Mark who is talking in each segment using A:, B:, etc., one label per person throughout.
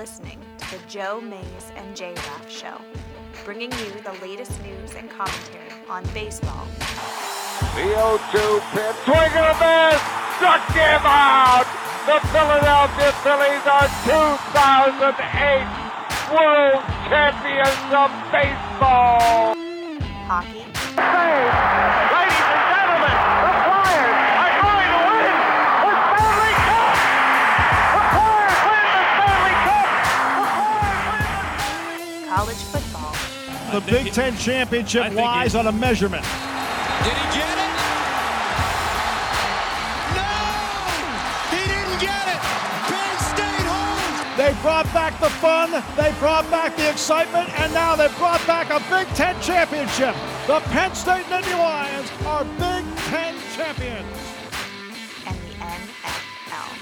A: Listening to the Joe Mays and J Raff Show, bringing you the latest news and commentary on baseball,
B: The 0-2 pitch, swing and a miss, struck him out. The Philadelphia Phillies are 2008 World Champions of Baseball.
A: hockey,
B: Ladies
A: college football,
C: The Big Ten championship lies
D: he-
C: on a measurement.
D: Did he get it? No! He didn't get it! Penn State holds!
C: They brought back the fun, they brought back the excitement, and now they've brought back a Big Ten championship. The Penn State Nittany Lions are Big Ten champions.
A: and the NFL.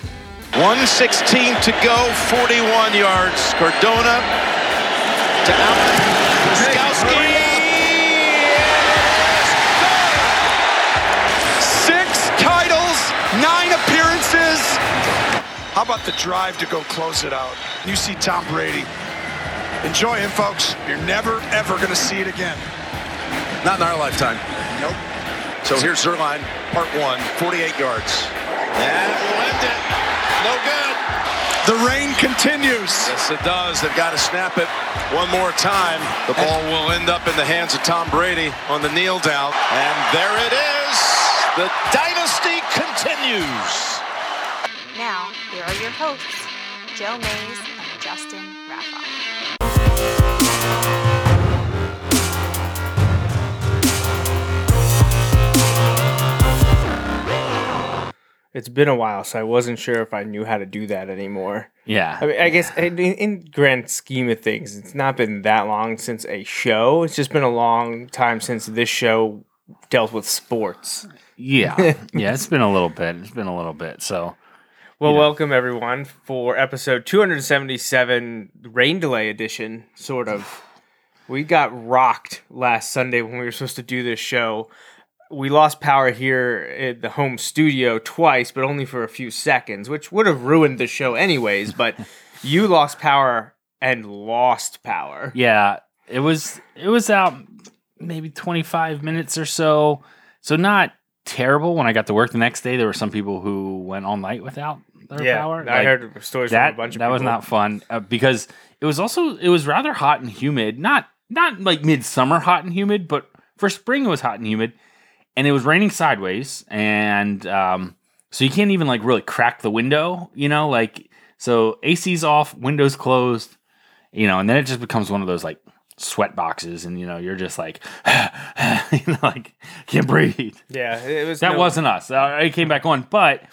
E: 116 to go, 41 yards. Cardona to. Gostkowski. Six titles, nine appearances.
F: How about the drive to go close it out? You see Tom Brady. Enjoy him, folks. You're never, ever going to see it again.
E: Not in our lifetime.
F: Nope.
E: So here's Zuerlein, part one, 48 yards. And end it. No good.
F: The rain continues.
E: Yes, it does. They've got to snap it one more time. The ball will end up in the hands of Tom Brady on the kneel down. And there it is. The dynasty continues.
A: Now, here are your hosts, Joe Mays and Justin Raffa.
G: It's been a while, so I wasn't sure if I knew how to do that anymore.
H: Yeah.
G: I mean, I guess in, in grand scheme of things, it's not been that long since a show. It's just been a long time since this show dealt with sports.
H: Yeah. yeah. It's been a little bit. It's been a little bit. So,
G: Well, welcome everyone for episode 277, rain delay edition, sort of. We got rocked last Sunday when we were supposed to do this show. We lost power here at the home studio twice, but only for a few seconds, which would have ruined the show anyways. But you lost power and lost power.
H: yeah, it was it was out maybe 25 minutes or so. So not terrible when I got to work the next day. There were some people who went all night without their
G: Yeah,
H: power.
G: I
H: Like,
G: heard stories
H: that
G: from a bunch of
H: that was not fun uh, because it was also it was rather hot and humid. Not not like midsummer hot and humid, but for spring it was hot and humid, and it was raining sideways, and um, so you can't even like really crack the window, you know, like so AC's off, windows closed, you know, and then it just becomes one of those like sweat boxes, and you know you're just like, you know, like can't breathe.
G: Yeah, it was
H: That
G: no-
H: wasn't us. I came back on, but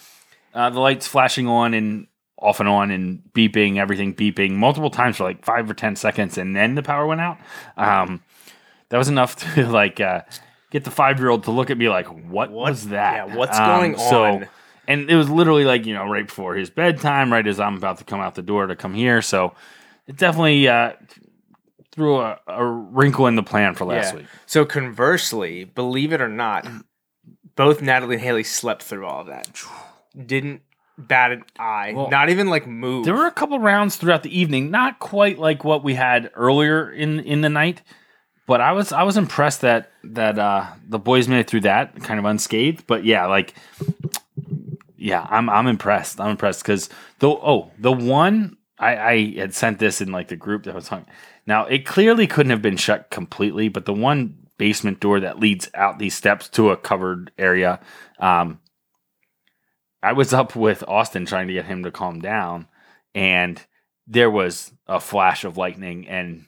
H: uh, the lights flashing on and off and on and beeping, everything beeping multiple times for like five or ten seconds, and then the power went out. Um, that was enough to like uh, get the five year old to look at me like, "What, was that?
G: yeah, what's
H: Um,
G: going on?
H: and it was literally like you know right before his bedtime, right as I'm about to come out the door to come here. So it definitely uh, threw a, a wrinkle in the plan for last
G: Yeah.
H: week.
G: So conversely, believe it or not, both Natalie and Haley slept through all of that. Didn't bat an eye.
H: Well,
G: not even like move.
H: There were a couple rounds throughout the evening, not quite like what we had earlier in in the night, but I was I was impressed that that uh the boys made it through that kind of unscathed. But yeah, like yeah, I'm I'm impressed. I'm impressed because the oh the one I I had sent this in like the group that was hung. Now it clearly couldn't have been shut completely, but the one basement door that leads out these steps to a covered area. Um, I was up with Austin trying to get him to calm down, and there was a flash of lightning, and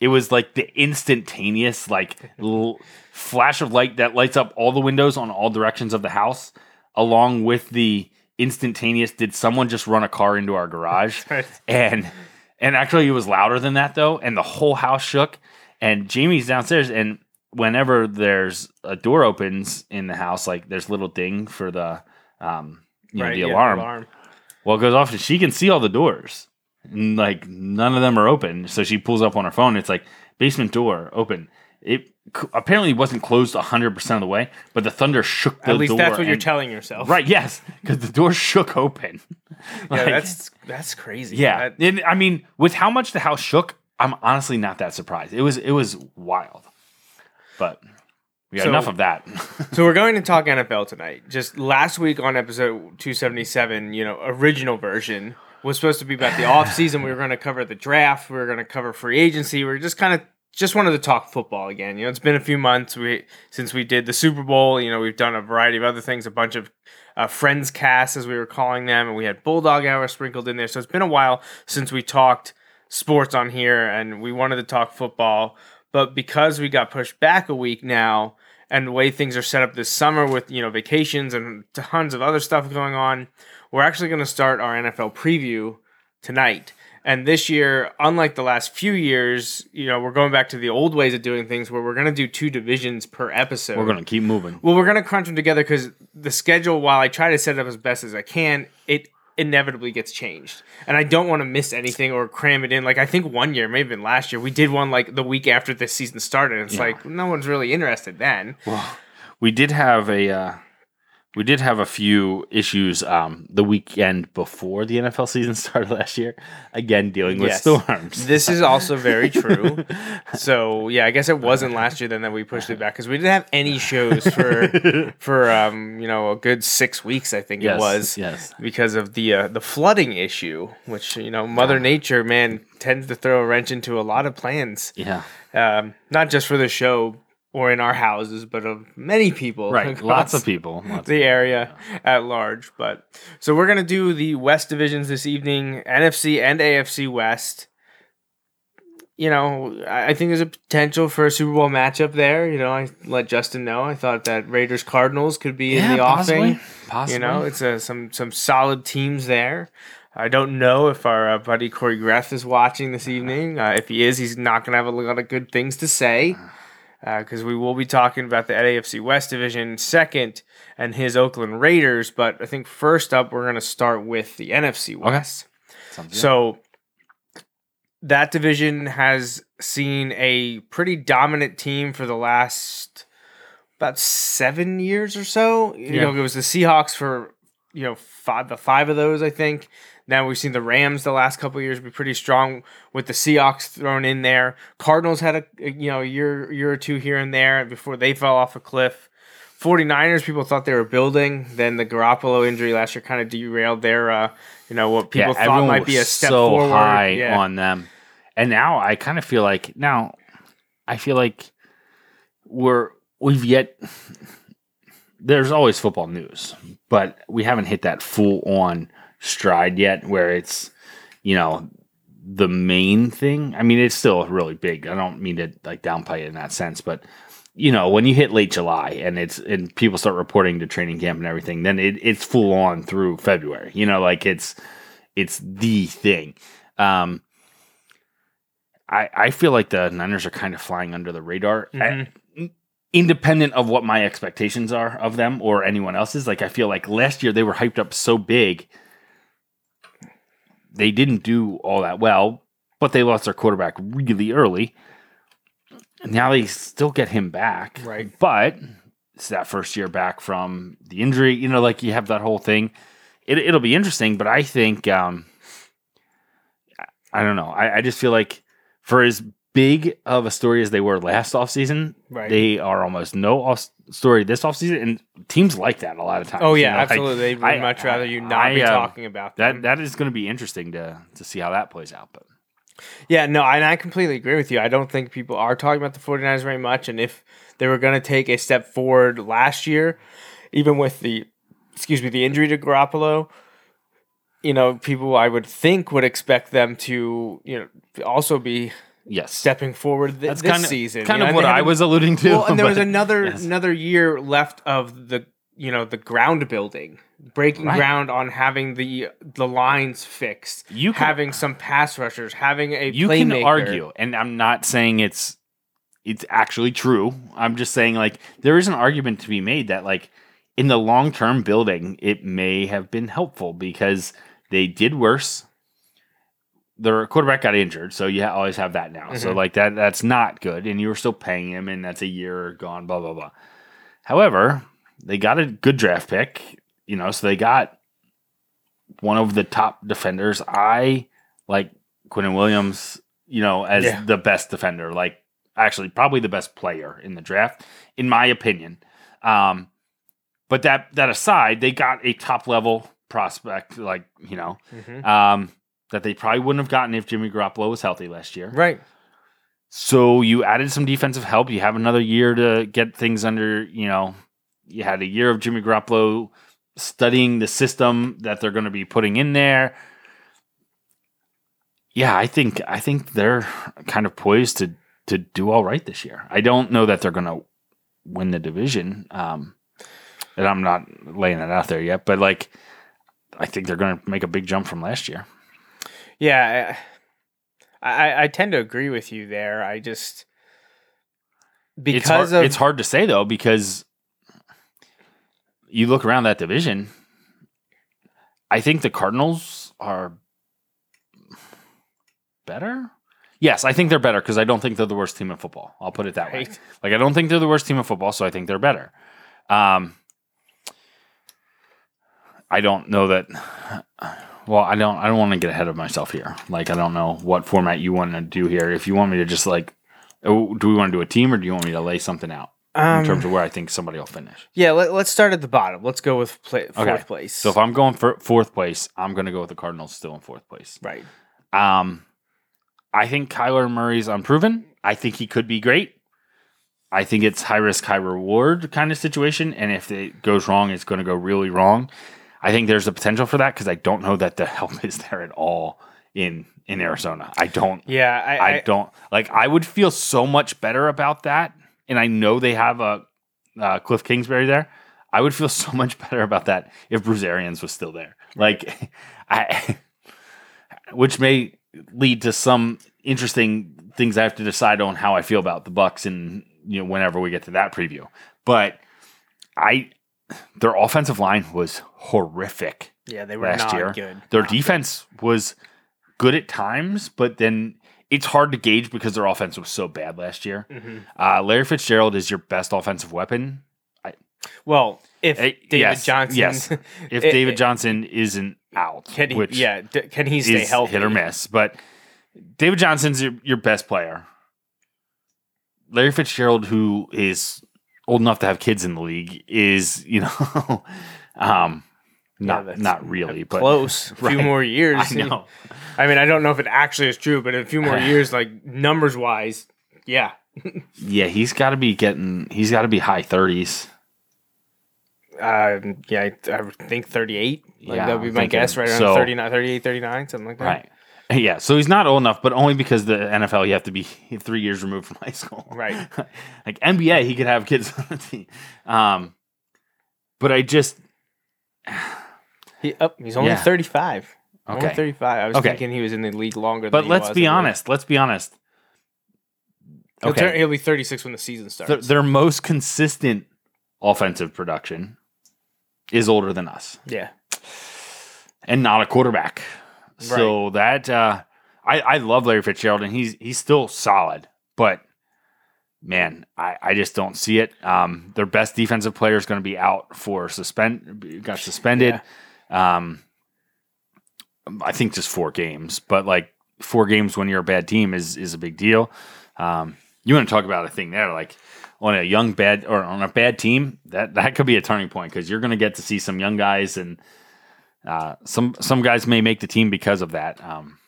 H: it was like the instantaneous like l- flash of light that lights up all the windows on all directions of the house, along with the instantaneous. Did someone just run a car into our garage? and and actually, it was louder than that though, and the whole house shook. And Jamie's downstairs, and whenever there's a door opens in the house, like there's little ding for the um you know
G: Right,
H: the
G: yeah,
H: alarm. Well, it goes off and she can see all the doors. And like none of them are open. So she pulls up on her phone. It's like basement door open. it c- apparently wasn't closed 100% of the way, but the thunder shook the
G: At least
H: door
G: that's what you're telling yourself.
H: Right, yes, because the door shook open.
G: Yeah,
H: Like,
G: that's that's crazy.
H: yeah.
G: That-
H: And, I mean, with how much the house shook, I'm honestly not that surprised. It was it was wild. But we got
G: So-
H: enough of that.
G: So we're going to talk NFL tonight. Just last week on episode 277, you know, original version was supposed to be about the off season. We were going to cover the draft. We were going to cover free agency. We were just kind of just wanted to talk football again. You know, it's been a few months we since we did the Super Bowl. You know, we've done a variety of other things, a bunch of uh, friends casts as we were calling them, and we had Bulldog Hour sprinkled in there. So it's been a while since we talked sports on here, and we wanted to talk football. But because we got pushed back a week now, and the way things are set up this summer with you know vacations and tons of other stuff going on, we're actually going to start our NFL preview tonight. And this year, unlike the last few years, you know, we're going back to the old ways of doing things where we're going to do two divisions per episode.
H: We're gonna keep moving.
G: Well, we're gonna crunch them together because the schedule, while I try to set it up as best as I can, it inevitably gets changed, and I don't want to miss anything or cram it in. Like I think one year, maybe even last year, we did one like the week after the season started. It's like no one's really interested then.
H: Well, We did have a uh, we did have a few issues um, the weekend before the NFL season started last year. Again, dealing with
G: Yes.
H: storms.
G: This is also very true. so yeah, I guess it wasn't last year then that we pushed it back because we didn't have any shows for for um you know a good six weeks. I think
H: Yes,
G: it was
H: yes.
G: because of the uh, the flooding issue, which you know Mother Nature man tends to throw a wrench into a lot of plans.
H: yeah,
G: um, not just for the show or in our houses, but of many people.
H: right. Lots of people. Lots
G: The area at large. But so we're gonna do the West divisions this evening, NFC and AFC West. You know, I think there's a potential for a Super Bowl matchup there. You know, I let Justin know. I thought that Raiders Cardinals could be in the
H: possibly.
G: offing.
H: Possibly.
G: You know, it's a, some some solid teams there. I don't know if our uh, buddy Corey Greff is watching this evening. Uh, if he is, he's not going to have a lot of good things to say Uh, because we will be talking about the AFC West division second and his Oakland Raiders. But I think first up, we're going to start with the NFC West.
H: Good.
G: So that division has seen a pretty dominant team for the last about seven years or so. You
H: Yeah.
G: know, it was the Seahawks for you know five the five of those, I think. Now we've seen the Rams the last couple of years be pretty strong with the Seahawks thrown in there. Cardinals had a you know a year year or two here and there before they fell off a cliff. 49ers people thought they were building, then the Garoppolo injury last year kind of derailed their uh you know what people thought might be a step
H: so
G: forward.
H: high
G: Yeah.
H: on them, and now I kind of feel like now I feel like we're we've yet. There's always football news, but we haven't hit that full on stride yet, where it's you know the main thing. I mean, it's still really big. I don't mean to like downplay it in that sense, but you know, when you hit late July and it's and people start reporting to training camp and everything, then it, it's full on through February. You know, like it's it's the thing. Um, I I feel like the Niners are kind of flying under the radar.
G: Mhm.
H: I- independent of what my expectations are of them or anyone else's. Like I feel like last year they were hyped up so big. They didn't do all that well, but they lost their quarterback really early. Now they still get him back.
G: Right.
H: But it's that first year back from the injury. You know, like you have that whole thing. It, it'll be interesting, but I think um, I don't know. I, I just feel like for as big of a story as they were last offseason,
G: Right.
H: they are almost no off story this offseason. And teams like that a lot of times.
G: Oh
H: you
G: yeah,
H: know, like,
G: absolutely. They'd
H: I-
G: much rather you not
H: I,
G: be
H: uh,
G: talking about them.
H: That that is going to be interesting to to see how that plays out. But
G: Yeah, no, and I completely agree with you. I don't think people are talking about the 49ers very much. And if they were going to take a step forward last year, even with the, excuse me, the injury to Garoppolo, you know, people I would think would expect them to, you know, also be
H: yes,
G: stepping forward th-
H: that's
G: this
H: kind of
G: season.
H: kind
G: you know,
H: of what I was alluding to.
G: Well, and there was
H: but-
G: another
H: yes.
G: another year left of the you know the ground building, breaking
H: Right.
G: ground on having the the lines fixed.
H: You can-
G: having some pass rushers, having a
H: you
G: playmaker.
H: can argue, and I'm not saying it's it's actually true. I'm just saying like there is an argument to be made that like in the long term building, it may have been helpful because they did worse their quarterback got injured, so you always have that now. So
G: Mhm.
H: like that that's not good, and you were still paying him, and that's a year gone. Blah blah blah. However, they got a good draft pick, you know, so they got one of the top defenders. I like Quinn Williams, you know, as
G: Yeah.
H: the best defender, like actually probably the best player in the draft, in my opinion. Um, but that that aside, they got a top level prospect, like you know,
G: Mhm.
H: um, that they probably wouldn't have gotten if Jimmy Garoppolo was healthy last year.
G: Right.
H: So you added some defensive help. You have another year to get things under, you know, you had a year of Jimmy Garoppolo studying the system that they're going to be putting in there. Yeah, I think I think they're kind of poised to to do all right this year. I don't know that they're going to win the division. Um and I'm not laying that out there yet, but like I think they're going to make a big jump from last year.
G: Yeah, I, I I tend to agree with you there. I just because
H: it's hard,
G: of
H: it's hard to say though because you look around that division. I think the Cardinals are better. Yes, I think they're better because I don't think they're the worst team in football. I'll put it that way. Like I don't think they're the worst team in football, so I think they're better. Um, I don't know that. Well, I don't. I don't want to get ahead of myself here. Like I don't know what format you want to do here. If you want me to just like, oh, do we want to do a team or do you want me to lay something out
G: um,
H: in terms of where I think somebody will finish?
G: yeah. Let, let's start at the bottom. Let's go with pla fourth
H: Okay.
G: place.
H: So if I'm going for fourth place, I'm going to go with the Cardinals still in fourth place.
G: right,
H: Um, I think Kyler Murray's unproven. I think he could be great. I think it's high risk, high reward kind of situation. And if it goes wrong, it's going to go really wrong. I think there's a potential for that because I don't know that the help is there at all in in Arizona. I don't.
G: yeah, I,
H: I,
G: I,
H: don't like. I would feel so much better about that. And I know they have a uh, Cliff Kingsbury there. I would feel so much better about that if Bruce Arians was still there. Like, I, which may lead to some interesting things I have to decide on how I feel about the Bucks and you know whenever we get to that preview. But I, their offensive line was horrific
G: yeah, they were
H: last
G: not
H: year.
G: good.
H: Their
G: Not
H: defense was good at times, but then it's hard to gauge because their offense was so bad last year.
G: good. Mhm.
H: Uh, Larry Fitzgerald is your best offensive weapon.
G: Well, if
H: Eh,
G: David
H: yes,
G: Johnson,
H: yes. If
G: Eh,
H: David
G: eh,
H: Johnson isn't out,
G: can he,
H: which
G: yeah, d- can he stay healthy?
H: hit or miss, but David Johnson's your, your best player. Larry Fitzgerald, who is old enough to have kids in the league, is you know, um, not
G: that's
H: not really, but
G: Close. A few more years.
H: I know.
G: I mean, I don't know if it actually is true, but in a few more years, like numbers wise, yeah.
H: Yeah, he's got to be getting. He's got to be high thirties.
G: Um, yeah, I, I think 38. Like,
H: Yeah,
G: that would be
H: I'm
G: my
H: thinking-
G: guess, right around
H: so-
G: 39, 38, 39, something like that.
H: Right. Yeah, so he's not old enough, but only because the NFL you have to be three years removed from high school.
G: Right.
H: like NBA, he could have kids on the team. Um, but I just
G: He, oh, he's only
H: Yeah.
G: 35. Only
H: Okay.
G: 35. I was
H: Okay.
G: thinking he was in the league longer
H: But
G: than
H: let's
G: was
H: be honest. Let's be honest.
G: He'll,
H: Okay.
G: turn, he'll be 36 when the season starts.
H: Their most consistent offensive production is older than us
G: yeah.
H: and not a quarterback. So that uh, I, I love Larry Fitzgerald and he's he's still solid, but man, I, I just don't see it. Um, their best defensive player is going to be out for suspend got suspended. Um, I think just four games, but like four games when you're a bad team is is a big deal. Um, you want to talk about a thing there, like on a young bad or on a bad team, that that could be a turning point because you're going to get to see some young guys and uh, some some guys may make the team because of that. Um,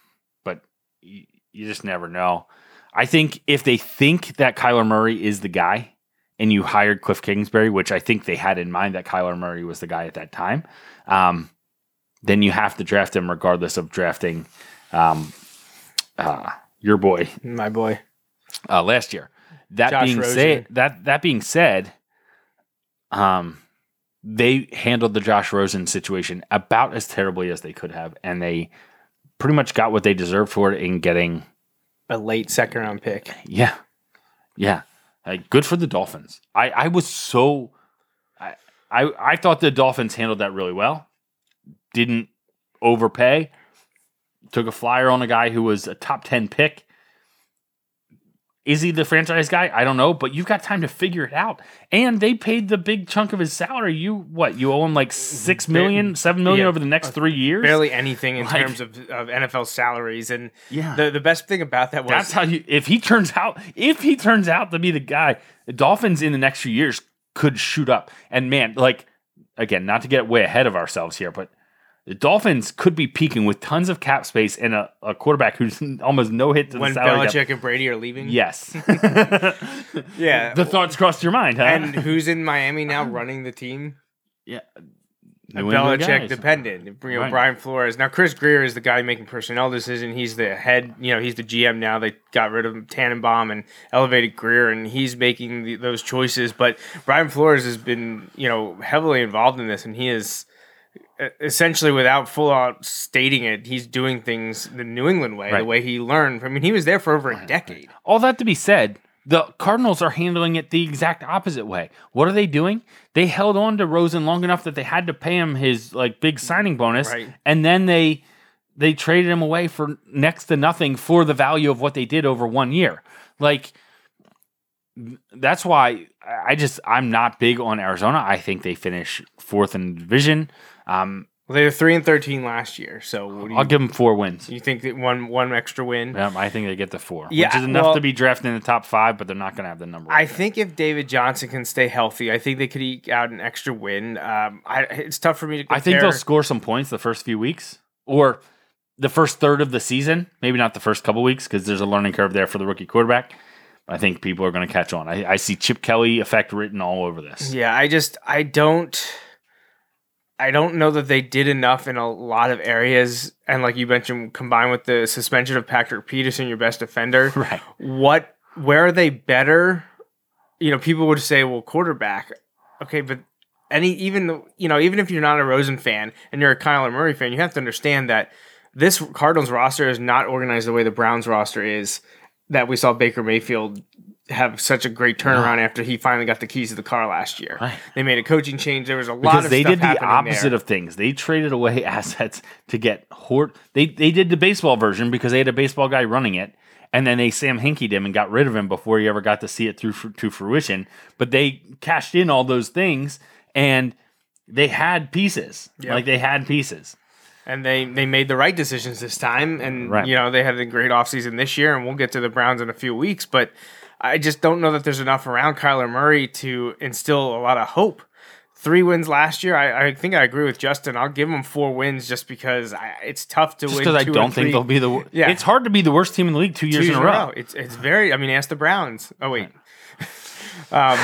H: but you, you just never know. I think if they think that Kyler Murray is the guy, and you hired Cliff Kingsbury, which I think they had in mind that Kyler Murray was the guy at that time, um, then you have to draft him regardless of drafting um, uh, your boy
G: My boy.
H: uh, last year. That
G: Josh
H: being said, that that being said, um, they handled the Josh Rosen situation about as terribly as they could have, and they pretty much got what they deserved for it in getting.
G: A late second round pick.
H: Yeah, yeah, like, good for the Dolphins. I I was so, I I I thought the Dolphins handled that really well. Didn't overpay. took a flyer on a guy who was a top 10 pick. Is he the franchise guy? I don't know, but you've got time to figure it out. And they paid the big chunk of his salary. You what? You owe him like six million, seven million
G: Yeah.
H: over the next uh, three years.
G: barely anything in
H: Like-
G: terms of, of NFL salaries. And
H: Yeah.
G: the the best thing about that was
H: That's how you. If he turns out, if he turns out to be the guy, the Dolphins in the next few years could shoot up. And man, like again, not to get way ahead of ourselves here, but the Dolphins could be peaking with tons of cap space and a, a quarterback who's almost no hit to
G: when
H: the salary.
G: Belichick and Brady are leaving.
H: Yes,
G: yeah.
H: the thoughts crossed your mind, huh?
G: and who's in Miami now running the team?
H: yeah, New
G: Belichick dependent. You know,
H: Right.
G: Brian Flores. Now Chris Grier is the guy making personnel decision. He's the head. You know, he's the GM now. They got rid of Tannenbaum and elevated Grier, and he's making the, those choices. But Brian Flores has been, you know, heavily involved in this, and he is essentially, without full out stating it, he's doing things the New England way, the way he learned. I mean, he was there for over a decade.
H: All that to be said, the Cardinals are handling it the exact opposite way. What are they doing? They held on to Rosen long enough that they had to pay him his like big signing bonus,
G: Right.
H: and then they they traded him away for next to nothing for the value of what they did over one year. Like that's why I just I'm not big on Arizona. I think they finish fourth in the division. Um,
G: Well, they were three and thirteen last year. So, what do you,
H: I'll give them four wins.
G: you think that one one extra win?
H: Yeah, I think they get the four,
G: Yeah,
H: which is enough
G: well-
H: to be drafted in the top five, but they're not going to have the number.
G: I think if David Johnson can stay healthy, I think they could eke out an extra win. Um, I, it's tough for me to. Compare.
H: I think they'll score some points the first few weeks or the first third of the season. Maybe not the first couple weeks because there's a learning curve there for the rookie quarterback. I think people are going to catch on. I, I see Chip Kelly effect written all over this.
G: Yeah, I just I don't. I don't know that they did enough in a lot of areas, and like you mentioned, combined with the suspension of Patrick Peterson, your best defender.
H: Right.
G: What? Where are they better? You know, people would say, "Well, quarterback." Okay, but any even you know even if you're not a Rosen fan and you're a Kyler Murray fan, you have to understand that this Cardinals roster is not organized the way the Browns roster is. That we saw Baker Mayfield have such a great turnaround after he finally got the keys to the car last year.
H: Right.
G: They made a coaching change. There was a lot
H: Because
G: of
H: they did the opposite
G: there.
H: of things. They traded away assets to get Hort. They they did the baseball version because they had a baseball guy running it, and then they Sam Hinkied him and got rid of him before he ever got to see it through to fruition. But they cashed in all those things, and they had pieces.
G: Yep.
H: Like they had pieces.
G: And they they made the right decisions this time and
H: Right.
G: you know they had a great offseason this year and we'll get to the browns in a few weeks but i just don't know that there's enough around kyler murray to instill a lot of hope three wins last year i, I think i agree with justin i'll give them four wins just because I, it's tough to
H: Just
G: win
H: because I don't think they'll be the. wor-
G: Yeah.
H: It's hard to be the worst team in the league two years
G: two
H: in a row.
G: it's it's very i mean ask the browns oh wait um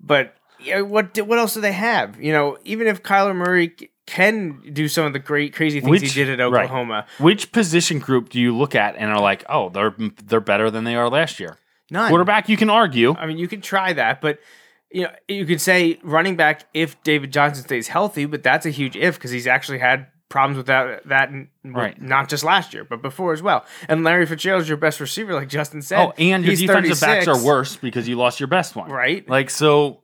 G: but yeah, what what else do they have you know even if kyler murray can do some of the great crazy things he did at
H: right.
G: oklahoma
H: Which position group do you look at and are like, oh, they're they're better than they are last year?
G: None.
H: Quarterback, you can argue.
G: I mean, you can try that, but you know, you could say running back if David Johnson stays healthy, but that's a huge if because he's actually had problems with that that n-
H: Right.
G: not just last year but before as well. And Larry Fitzgerald's your best receiver, like Justin said.
H: Oh, and your
G: He's
H: defensive backs
G: 36,
H: are worse because you lost your best one.
G: Right.
H: Like so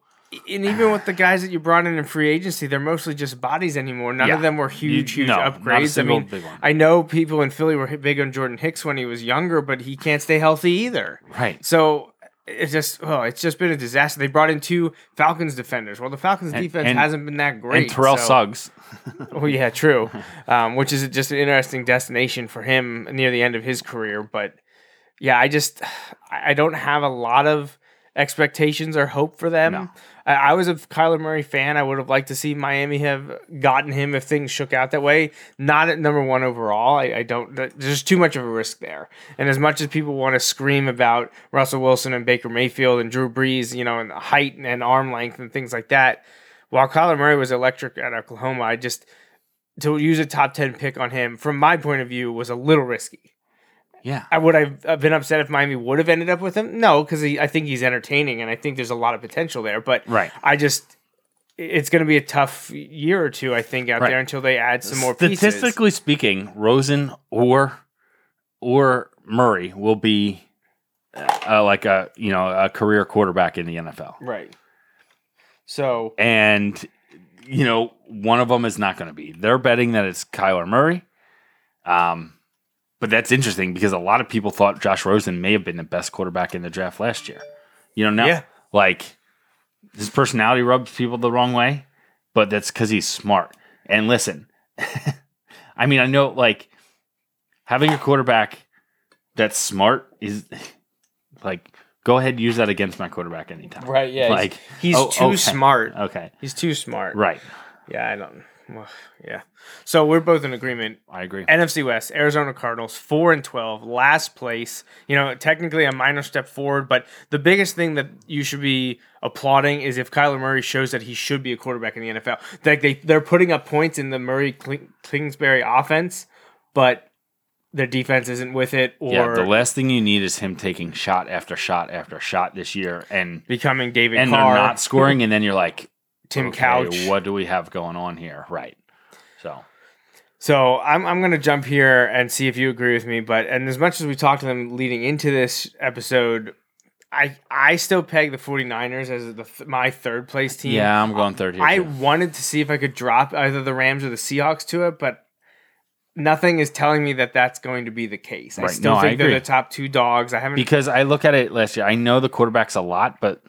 G: And even with the guys that you brought in in free agency, they're mostly just bodies anymore. None
H: Yeah.
G: of them were huge, huge
H: no,
G: upgrades. I mean. I know people in Philly were big on Jordan Hicks when he was younger, but he can't stay healthy either.
H: Right.
G: So it's just oh, it's just been a disaster. They brought in two Falcons defenders. Well, the Falcons
H: And-
G: defense
H: and-
G: hasn't been that great.
H: and Terrell
G: so-
H: Suggs.
G: Oh yeah, true. Um, which is just an interesting destination for him near the end of his career. But yeah, I just I don't have a lot of expectations or hope for them.
H: No.
G: I, was a Kyler Murray fan. I would have liked to see Miami have gotten him if things shook out that way. Not at number one overall. I, I don't. There's too much of a risk there. And as much as people want to scream about Russell Wilson and Baker Mayfield and Drew Brees, you know, and height and arm length and things like that, while Kyler Murray was electric at Oklahoma, I just to use a top ten pick on him from my point of view was a little risky.
H: Yeah.
G: I would have uh, been upset if Miami would have ended up with him. No, because I think he's entertaining and I think there's a lot of potential there. But
H: Right.
G: I just it's going to be a tough year or two, I think, out
H: Right.
G: there until they add some more pieces.
H: Statistically speaking, Rosen or or Murray will be uh, like a you know a career quarterback in the NFL,
G: right? So
H: and you know one of them is not going to be. They're betting that it's Kyler Murray. Um, but that's interesting because a lot of people thought Josh Rosen may have been the best quarterback in the draft last year. You know, now
G: Yeah.
H: like his personality rubs people the wrong way, but that's because he's smart. And listen, I mean, I know like having a quarterback that's smart is like go ahead use that against my quarterback anytime.
G: Right, yeah.
H: Like
G: he's
H: oh,
G: too
H: okay.
G: smart.
H: Okay.
G: He's too smart.
H: Right.
G: Yeah, I don't. Well, yeah. So we're both in agreement.
H: I agree.
G: NFC West, Arizona Cardinals, four and twelve, last place. You know, technically a minor step forward, but the biggest thing that you should be applauding is if Kyler Murray shows that he should be a quarterback in the NFL. Like they they're putting up points in the Murray Kingsbury offense, but their defense isn't with it, or
H: yeah, the last thing you need is him taking shot after shot after shot this year and
G: becoming David
H: and
G: Carr,
H: they're not scoring and then you're like
G: Tim
H: okay,
G: Couch.
H: What do we have going on here? Right. So
G: So I'm I'm gonna jump here and see if you agree with me. But and as much as we talked to them leading into this episode, I I still peg the 49ers as the th- my third place team.
H: yeah, I'm going third here.
G: I
H: too.
G: wanted to see if I could drop either the Rams or the Seahawks to it, but nothing is telling me that that's going to be the case. I still
H: No, I
G: think they're the top two dogs. I haven't
H: because I look at it last year. I know the quarterback's a lot, but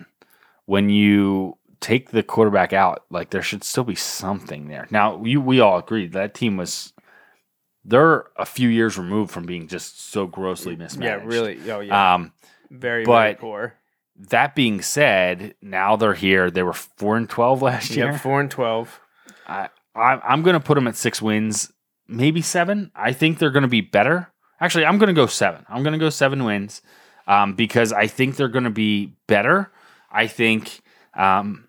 H: when you take the quarterback out, like there should still be something there. Now, you we all agree that team was they're a few years removed from being just so grossly
G: mismatched.
H: yeah,
G: really. Oh yeah,
H: Um,
G: very very
H: but-
G: poor.
H: that being said, now they're here. They were four and twelve last year.
G: Yeah, four and twelve.
H: I, I I'm going to put them at six wins, maybe seven. I think they're going to be better. Actually, I'm going to go seven. I'm going to go seven wins um, because I think they're going to be better. I think um,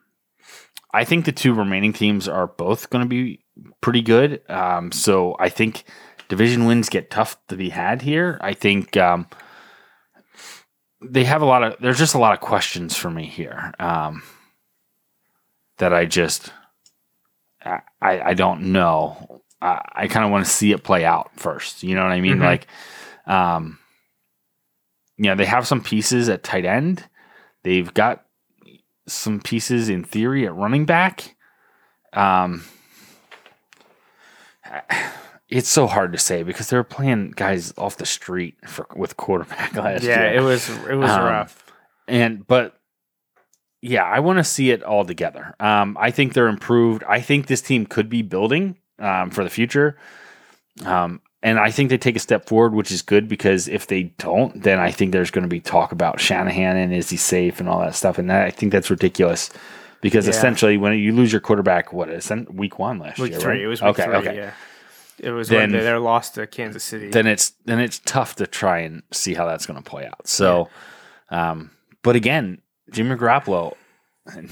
H: I think the two remaining teams are both going to be pretty good. Um, so I think division wins get tough to be had here. I think um, they have a lot of. There's just a lot of questions for me here um, that I just. I, I don't know. I, I kind of want to see it play out first. You know what I mean?
G: Mhm.
H: Like, um, you know, they have some pieces at tight end. They've got some pieces in theory at running back. Um, it's so hard to say because they were playing guys off the street for with quarterback last
G: Yeah,
H: year
G: it was it was
H: Um,
G: rough.
H: and but yeah, I want to see it all together. Um, I think they're improved. I think this team could be building um, for the future. Um, and I think they take a step forward, which is good because if they don't, then I think there's going to be talk about Shanahan and is he safe and all that stuff. And that, I think that's ridiculous because
G: Yeah.
H: essentially when you lose your quarterback, what is it, week one last
G: Week
H: year?
G: three.
H: right?
G: It was week
H: okay,
G: three.
H: okay.
G: Yeah. It was
H: Then-
G: when they, they're lost to Kansas City.
H: Then it's then it's tough to try and see how that's going to play out. So, um, but again, Jimmy Garoppolo.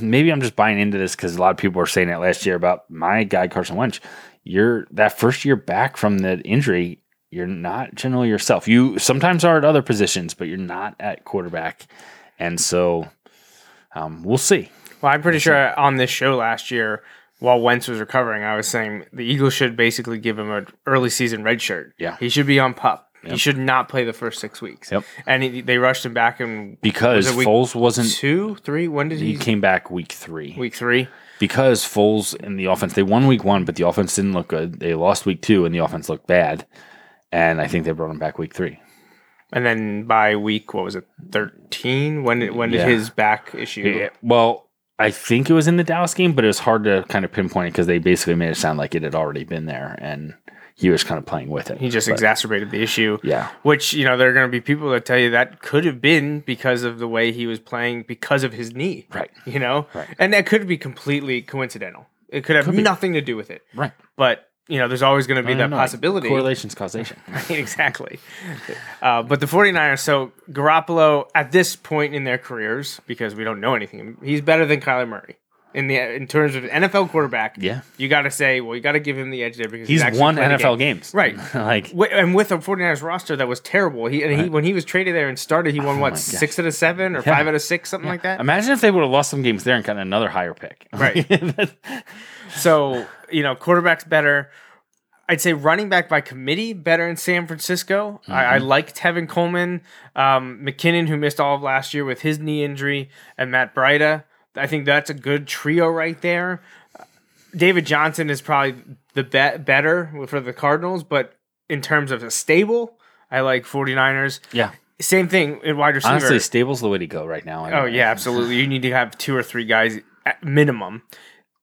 H: Maybe I'm just buying into this because a lot of people were saying it last year about my guy Carson Wentz. You're that first year back from the injury. You're not generally yourself. You sometimes are at other positions, but you're not at quarterback. And so, um, we'll see.
G: Well, I'm pretty sure on this show last year, while Wentz was recovering, I was saying the Eagles should basically give him an early season red shirt.
H: Yeah.
G: he should be on pup. He should not play the first six weeks.
H: Yep.
G: And he, they rushed him back in
H: Because
G: Was
H: Foles wasn't.
G: two, three. When did he?
H: He came back week three.
G: Week three.
H: Because Foles in the offense, they won week one, but the offense didn't look good. They lost week two, and the offense looked bad. And I think they brought him back week three.
G: And then by week, what was it, thirteen? When did when did
H: Yeah.
G: his back issue?
H: Yeah, Well, I think it was in the Dallas game, but it was hard to kind of pinpoint it because they basically made it sound like it had already been there, and he was kind of playing with it.
G: He just
H: But,
G: exacerbated the issue.
H: Yeah.
G: Which, you know, there are going to be people that tell you that could have been because of the way he was playing because of his knee.
H: Right.
G: You know?
H: Right.
G: And that could be completely coincidental. It could have
H: Could
G: nothing to do with it.
H: Right.
G: But, you know, there's always going to be that
H: know,
G: possibility.
H: Correlation's causation.
G: Right, exactly. Uh, but the 49ers, so Garoppolo at this point in their careers, because we don't know anything, he's better than Kyler Murray. In the in terms of NFL quarterback,
H: Yeah.
G: you got to say, well, you got to give him the edge there because
H: He's
G: actually
H: won NFL
G: game.
H: games.
G: right?
H: like,
G: and with a 49ers roster that was terrible, he and he when he was traded there and started, he won
H: Oh
G: what six out of seven or
H: Yeah.
G: five out of six, something like that.
H: imagine if they would have lost some games there and gotten another higher pick.
G: Right. So you know, quarterback's better. I'd say running back by committee better in San Francisco. I, I like Tevin Coleman, um, McKinnon, who missed all of last year with his knee injury, and Matt Breida. I think that's a good trio right there. David Johnson is probably the be- better for the Cardinals, but in terms of a stable, I like 49ers.
H: Yeah.
G: Same thing in wide receiver.
H: Honestly, Stable's the way to go right now.
G: Oh yeah, absolutely. You need to have two or three guys at minimum.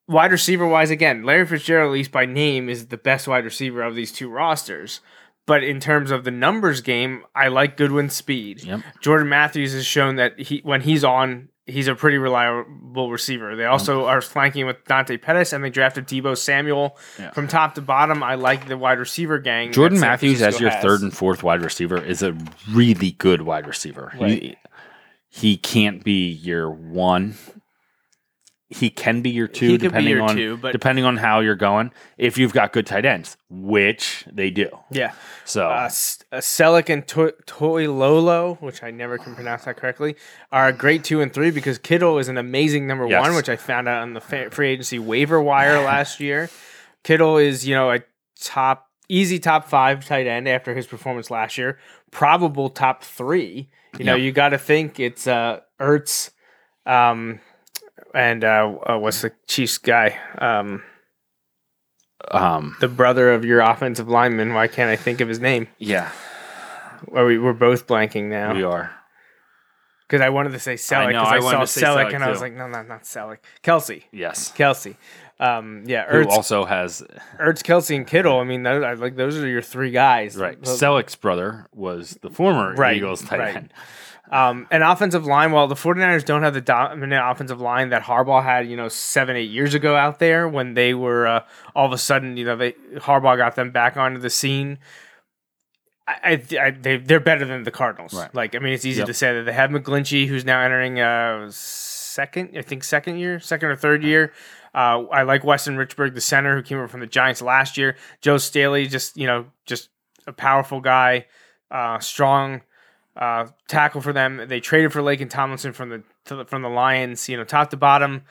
G: Wide receiver wise, again, Larry Fitzgerald, at least by name, is the best wide receiver of these two rosters. But in terms of the numbers game, I like Goodwin's speed.
H: Yep.
G: Jordan Matthews has shown that he when he's on, he's a pretty reliable receiver. They also are flanking with Dante Pettis, and they drafted Deebo Samuel from top to bottom. I like the wide receiver gang.
H: Jordan Matthews as your
G: has.
H: third and fourth wide receiver is a really good wide receiver. He, he can't be your one. He can be your two,
G: He
H: depending
G: your
H: on
G: two, but-
H: depending on how you're going. If you've got good tight ends, which they do,
G: Yeah.
H: so
G: uh, S- uh, Celek and to- Toilolo, which I never can pronounce that correctly, are a great two and three because Kittle is an amazing number
H: Yes.
G: one, which I found out on the fa- free agency waiver wire last year. Kittle is, you know, a top, easy top five tight end after his performance last year, probable top three. You know,
H: Yep.
G: you got to think it's uh, Ertz, um, and uh, uh, what's the Chiefs guy? Um,
H: um,
G: the brother of your offensive lineman. Why can't I think of his name?
H: yeah,
G: Are we, we're both blanking now.
H: we are.
G: Because I wanted to say
H: know,
G: because
H: I
G: I,
H: wanted
G: saw
H: to say
G: Celek
H: Celek,
G: and I was
H: too.
G: like, no, no, not Celek. Kelce.
H: Yes,
G: Kelce. Um, yeah,
H: who also has
G: Ertz, Kelce, and Kittle. I mean, those, I, like those are your three guys.
H: right.
G: Those-
H: Celek's brother was the former
G: Right,
H: Eagles tight
G: right.
H: end.
G: Um, an offensive line, while the 49ers don't have the dominant offensive line that Harbaugh had, you know, seven, eight years ago out there when they were uh, all of a sudden, you know, they Harbaugh got them back onto the scene. I, I, I they, they're better than the Cardinals.
H: Right.
G: Like, I mean, it's easy
H: Yep.
G: to say that they have McGlinchey, who's now entering uh second, I think second year, second or third year. Uh, I like Weston Richburg, the center who came over from the Giants last year. Joe Staley, just you know, just a powerful guy, uh, strong uh, tackle for them. They traded for Laken Tomlinson from the, the from the Lions. You know, top to bottom,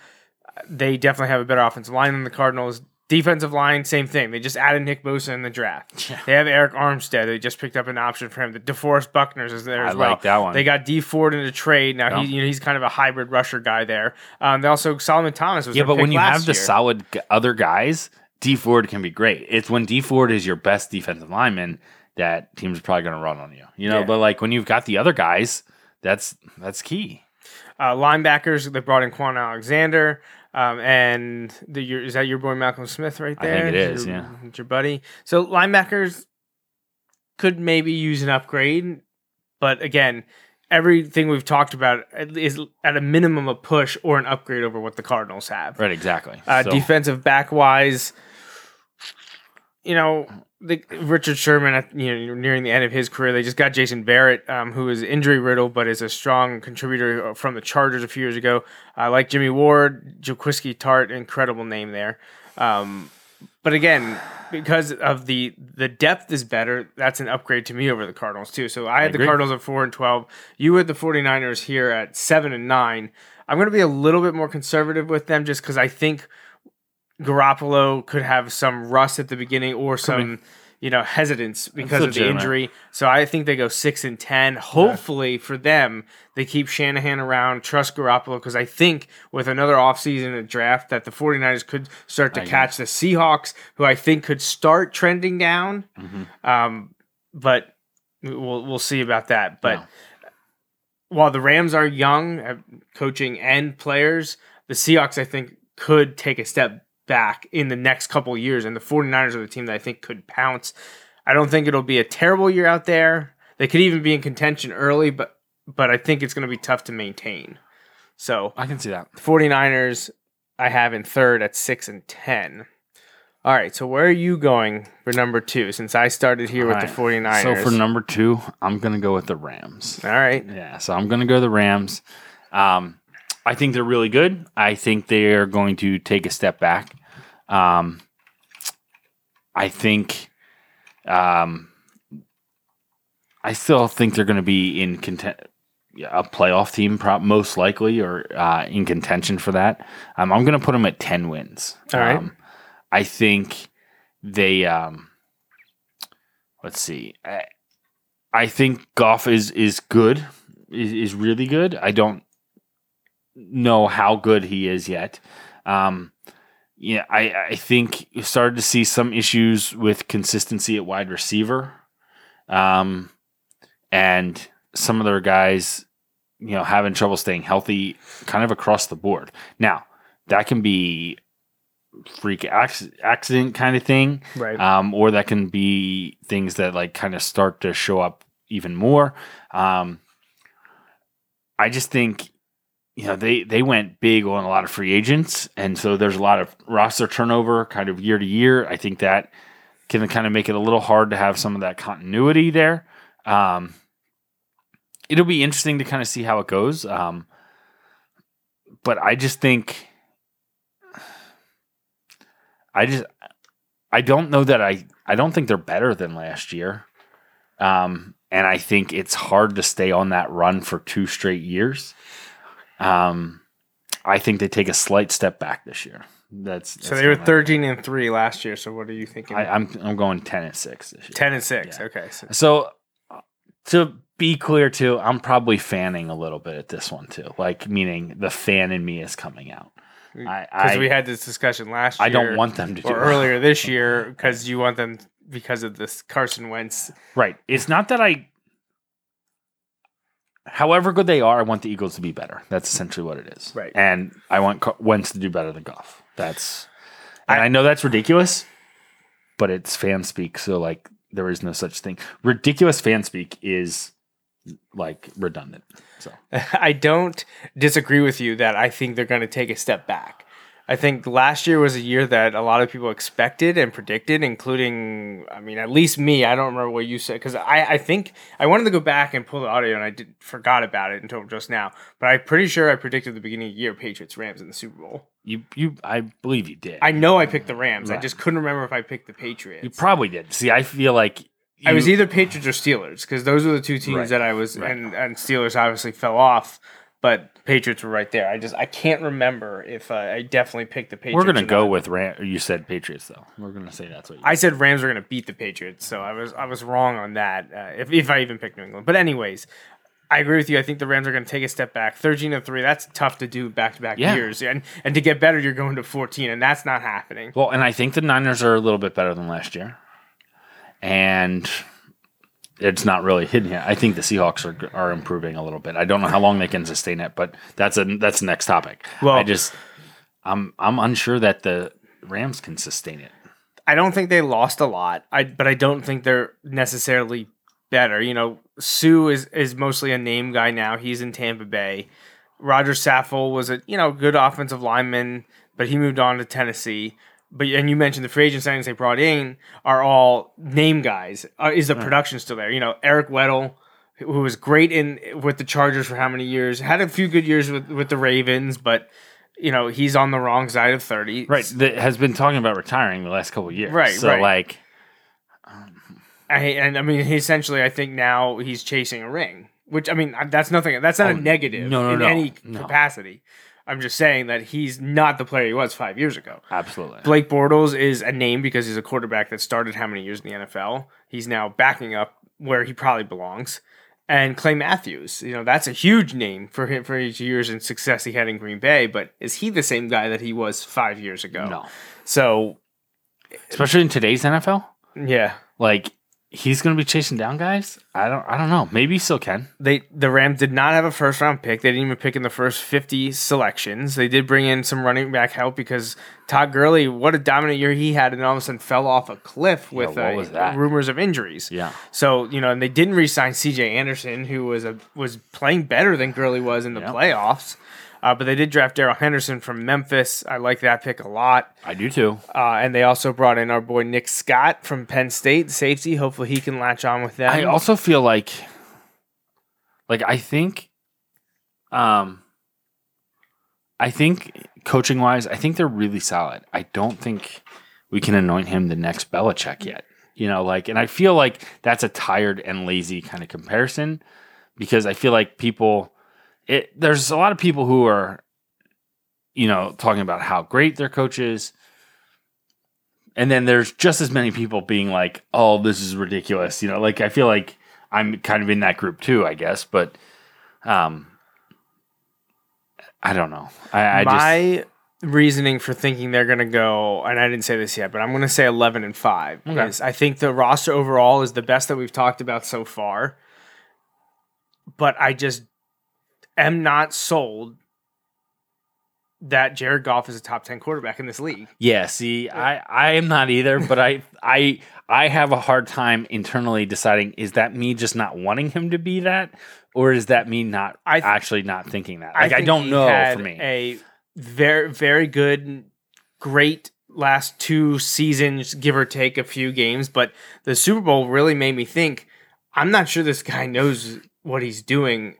G: they definitely have a better offensive line than the Cardinals. Defensive line, same thing. They just added Nick Bosa in the draft. They have Arik Armstead. They just picked up an option for him. The DeForest Buckner's is there
H: I
G: as well.
H: like that one.
G: They got Dee Ford in a trade. Now
H: Yeah.
G: he, you know, he's kind of a hybrid rusher guy there. Um, they also Solomon Thomas was
H: Yeah, but when you have the solid g- other guys, Dee Ford can be great. It's when Dee Ford is your best defensive lineman that teams are probably going to run on you. You know,
G: Yeah.
H: but like when you've got the other guys, that's that's key.
G: uh, linebackers, they brought in Kwon Alexander. Um, and the, your, is that your boy Malcolm Smith right
H: I think
G: there?
H: it is,
G: Your-
H: yeah.
G: Your buddy. So linebackers could maybe use an upgrade, but again, everything we've talked about is at a minimum a push or an upgrade over what the Cardinals have.
H: Right, exactly.
G: Uh,
H: So-
G: Defensive back wise, you know, the, Richard Sherman, you know, nearing the end of his career, they just got Jason Verrett, um, who is injury riddled, but is a strong contributor from the Chargers a few years ago. I like Jimmy Ward, Jaquiski Tartt, incredible name there. Um, but again, because of the the depth is better, that's an upgrade to me over the Cardinals too. So I had the. Cardinals at four and twelve. You had the 49ers here at seven and nine. I'm going to be a little bit more conservative with them just because I think Garoppolo could have some rust at the beginning or some, you know, hesitance because of the injury. So I think they go six and ten. Hopefully for them, they keep Shanahan around, trust Garoppolo because I think with another offseason and draft that the 49ers could start to
H: I
G: catch the Seahawks, who I think could start trending down.
H: Mm-hmm.
G: Um, but we'll we'll see about that. But
H: Yeah.
G: while the Rams are young, uh, coaching and players, the Seahawks I think could take a step back in the next couple of years, and the 49ers are the team that I think could pounce. I don't think it'll be a terrible year out there. They could even be in contention early, but but I think it's going to be tough to maintain. So
H: I can see that.
G: 49ers I have in third at 6 and 10. All right, so where are you going for number 2 since I started here with
H: All
G: the
H: right.
G: 49ers?
H: So for number two, I'm gonna go with the Rams.
G: All right.
H: Yeah, so I'm gonna go the Rams. Um, I think they're really good. I think they are going to take a step back. Um, I think, um, I still think they're going to be in content, a playoff team, prop most likely, or uh, in contention for that. Um, I'm going to put them at ten wins.
G: All right.
H: Um, I think they. Um, let's see. I, I think Goff is is good. Is, is really good. I don't know how good he is yet. Um, yeah, I, I think you started to see some issues with consistency at wide receiver. Um, and some of their guys, you know, having trouble staying healthy, kind of across the board. Now that can be freak accident kind of thing,
G: Right.
H: um, or that can be things that like kind of start to show up even more. Um, I just think you know they they went big on a lot of free agents, and so there's a lot of roster turnover kind of year to year. I think that can kind of make it a little hard to have some of that continuity there. Um, it'll be interesting to kind of see how it goes. Um, but I just think I just I don't know that I I don't think they're better than last year. Um, and I think it's hard to stay on that run for two straight years. Um, I think they take a slight step back this year. That's,
G: So they were 13 and 3 last year. So what are you thinking?
H: I, I'm I'm going ten and six this year.
G: 10 and 6.
H: Yeah.
G: Okay. So
H: So uh, to be clear too, I'm probably fanning a little bit at this one too. Like meaning the fan in me is coming out.
G: Because we had this discussion last year.
H: I don't want them to do
G: earlier this year because you want them because of this Carson Wentz.
H: right. It's not that I. However good they are, I want the Eagles to be better. That's essentially what it is.
G: Right.
H: And I want Co- Wentz to do better than Goff. That's. And I know that's ridiculous, but it's fan speak. So like, there is no such thing. Ridiculous fan speak is like redundant. So
G: I don't disagree with you that I think they're going to take a step back. I think last year was a year that a lot of people expected and predicted, including, I mean, at least me. I don't remember what you said because I, I think I wanted to go back and pull the audio and I did forgot about it until just now. But I'm pretty sure I predicted the beginning of the year Patriots Rams in the Super Bowl.
H: you you I believe you did.
G: I know I picked the Rams. I just couldn't remember if I picked the Patriots.
H: You probably did. See, I feel like
G: I was either Patriots or Steelers because those were the two teams
H: Right.
G: that I was,
H: Right.
G: and, and Steelers obviously fell off, but Patriots were right there. I just I can't remember if uh, I definitely picked the Patriots.
H: We're gonna go with Ram. You said Patriots though. We're gonna say that's what you.
G: I said Rams are gonna beat the Patriots, so I was I was wrong on that. Uh, if if I even picked New England, but anyways. I agree with you. I think the Rams are going to take a step back. Thirteen and three. That's tough to do back to back years, and and to get better, you're going to fourteen, and that's not happening.
H: well, and I think the Niners are a little bit better than last year, and it's not really hidden yet. I think the Seahawks are are improving a little bit. I don't know how long they can sustain it, but that's a that's the next topic.
G: Well-
H: I just I'm I'm unsure that the Rams can sustain it.
G: I don't think they lost a lot. I but I don't think they're necessarily better. You know, Suh is is mostly a name guy now. He's in Tampa Bay. Roger Saffold was a you know good offensive lineman, but he moved on to Tennessee. But and you mentioned the free agent signings they brought in are all name guys. Uh, is the production still there? You know, Eric Weddle, who was great in with the Chargers for how many years? Had a few good years with with the Ravens, but you know he's on the wrong side of thirty.
H: Right, that has been talking about retiring the last couple of years.
G: Right,
H: so
G: right.
H: like
G: I, and I mean, he essentially, I think now he's chasing a ring, which I mean, that's nothing. That's not
H: Oh,
G: a negative
H: no, no,
G: in
H: no,
G: any
H: no.
G: capacity. I'm just saying that he's not the player he was five years ago.
H: absolutely.
G: Blake Bortles is a name because he's a quarterback that started how many years in the NFL. He's now backing up where he probably belongs. And Clay Matthews, you know, that's a huge name for him for his years and success he had in Green Bay. But is he the same guy that he was five years ago?
H: No.
G: So
H: Especially in today's NFL.
G: yeah,
H: Like he's going to be chasing down guys. I don't. I don't know. Maybe he still can.
G: they the Rams did not have a first round pick. They didn't even pick in the first fifty selections. They did bring in some running back help because Todd Gurley, what a dominant year he had, and all of a sudden fell off a cliff with
H: what
G: uh, rumors of injuries.
H: Yeah.
G: So you know, and they didn't re-sign C.J. Anderson, who was a was playing better than Gurley was in the
H: Yep.
G: playoffs. Uh, but they did draft Darrell Henderson from Memphis. I like that pick a lot.
H: I do too.
G: Uh, and they also brought in our boy Nick Scott from Penn State, safety. Hopefully, he can latch on with them.
H: I also feel like, like I think, um, I think coaching wise, I think they're really solid. I don't think we can anoint him the next Belichick yet. You know, like, and I feel like that's a tired and lazy kind of comparison because I feel like people, it there's a lot of people who are, you know, talking about how great their coach is. And then there's just as many people being like, "Oh, this is ridiculous," you know. Like I feel like I'm kind of in that group too, I guess. But, um, I don't know. I, I just
G: my reasoning for thinking they're going to go, and I didn't say this yet, but I'm going to say 11 and 5.
H: Okay.
G: I think the roster overall is the best that we've talked about so far. but I just am not sold that Jared Goff is a top 10 quarterback in this league.
H: Yeah, see, I I am not either, but I I I have a hard time internally deciding is that me just not wanting him to be that, or is that me not
G: I th-
H: actually not thinking that? Like I,
G: think
H: don't
G: he
H: know
G: had
H: for me.
G: A very very good, great last two seasons, give or take a few games, but the Super Bowl really made me think. I'm not sure this guy knows what he's doing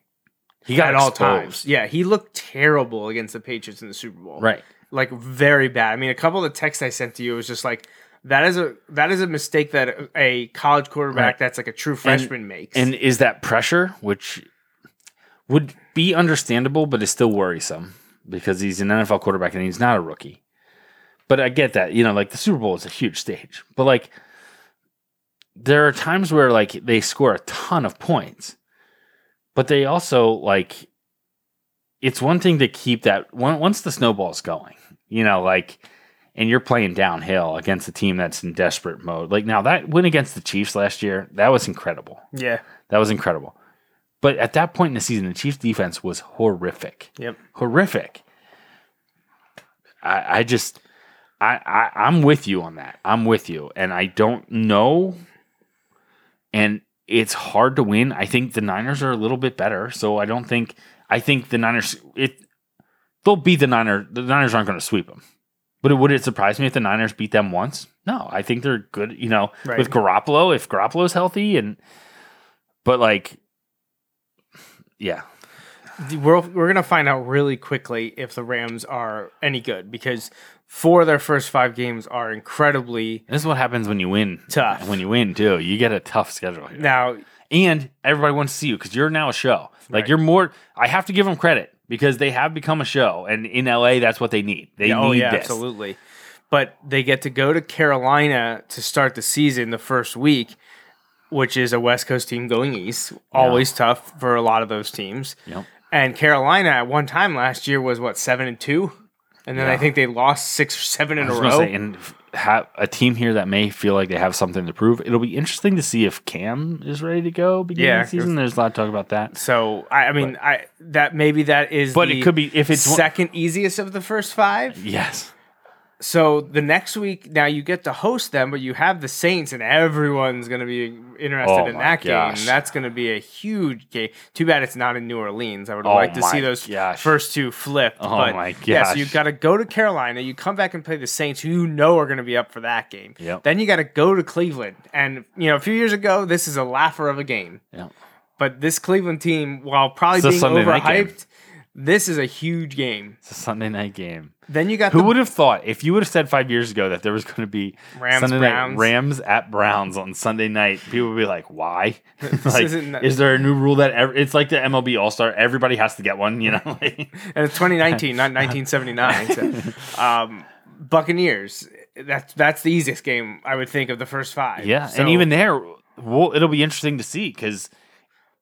H: he got
G: at all times. Yeah, he looked terrible against the Patriots in the Super Bowl.
H: Right.
G: like very bad. I mean, a couple of the texts I sent to you was just like that is a that is a mistake that a- college quarterback
H: Right.
G: that's like a true freshman makes.
H: And is that pressure, which would be understandable, but is still worrisome because he's an NFL quarterback and he's not a rookie. But I get that, you know, like the Super Bowl is a huge stage, but like there are times where like they score a ton of points, but they also like it's one thing to keep that on- once the snowball's going, you know, like and you're playing downhill against a team that's in desperate mode. Like now that win against the Chiefs last year, that was incredible.
G: yeah,
H: That was incredible. But at that point in the season, the Chiefs defense was horrific.
G: yep.
H: Horrific. I, I just I, I I'm with you on that. I'm with you. And I don't know. And it's hard to win. I think the Niners are a little bit better. So I don't think I think the Niners it they'll beat the Niners. The Niners aren't going to sweep them. But would it surprise me if the Niners beat them once? No, I think they're good. You know,
G: Right.
H: with Garoppolo, if Garoppolo's healthy, and but like, yeah,
G: We're we're gonna find out really quickly if the Rams are any good because four of their first five games are incredibly
H: this is what happens when you win.
G: Tough.
H: when you win too. You get a tough schedule here,
G: now.
H: and everybody wants to see you because you're now a show. Like
G: Right.
H: you're more. I have to give them credit because they have become a show, and in LA, that's what they need. They
G: Yeah, oh,
H: need
G: oh yeah,
H: this.
G: absolutely. But they get to go to Carolina to start the season the first week, which is a West Coast team going east. Always tough for a lot of those teams.
H: Yep.
G: And Carolina at one time last year was what seven and two, and then I think they lost six or seven in a row.
H: say, and have a team here that may feel like they have something to prove. It'll be interesting to see if Cam is ready to go beginning
G: Yeah,
H: of the season. There's a lot of talk about that.
G: so I, I mean, I that maybe that is,
H: But
G: the
H: it could be if it's one-
G: second easiest of the first five.
H: Yes.
G: So the next week, now you get to host them, but you have the Saints, and everyone's going to be interested
H: Oh
G: in that
H: gosh.
G: game. That's going to be a huge game. Too bad it's not in New Orleans. I would
H: Oh
G: like to see those
H: gosh.
G: first two flipped.
H: Oh
G: but
H: my
G: Yeah, so you've got to go to Carolina. You come back and play the Saints, who you know are going to be up for that game.
H: Yep.
G: Then you got to go to Cleveland, and you know a few years ago, this is a laugher of a game.
H: Yeah.
G: But this Cleveland team, while probably
H: It's
G: being
H: Sunday night game.
G: overhyped, this is a huge game.
H: It's a Sunday night game.
G: Then you got
H: Who
G: the
H: would have thought if you would have said five years ago that there was going to be
G: Rams,
H: Sunday
G: Browns.
H: night Rams at Browns on Sunday night? People would be like, "Why? like,
G: isn't-
H: is there a new rule that it's like the MLB All Star? Everybody has to get one, you know?
G: And it's 2019, not 1979. So, um, Buccaneers. That's that's the easiest game I would think of the first five.
H: yeah,
G: So-
H: and even there, well, it'll be interesting to see because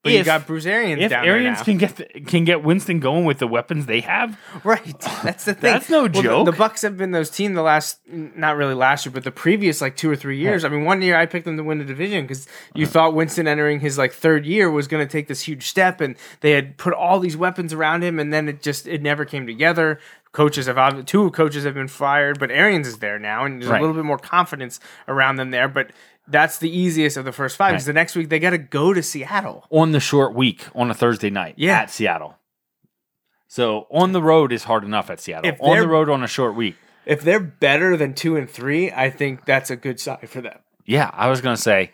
G: but you got Bruce Arians
H: if
G: down there
H: Arians can get the, can get Winston going with the weapons they have,
G: Right. That's the thing.
H: That's no
G: Well,
H: joke.
G: The, Bucks have been those team the last, not really last year, but the previous like two or three years. I mean, one year I picked them to win the division because you uh-huh. thought Winston entering his like third year was going to take this huge step, and they had put all these weapons around him, and then it just it never came together. Coaches have two coaches have been fired, but Arians is there now, and there's
H: Right.
G: a little bit more confidence around them there. But that's the easiest of the first five because
H: Right.
G: the next week they got to go to Seattle.
H: on the short week on a Thursday night
G: Yeah.
H: at Seattle. So on the road is hard enough at Seattle.
G: If
H: on the road on a short week.
G: If they're better than two and three, I think that's a good sign for them.
H: Yeah, I was gonna say.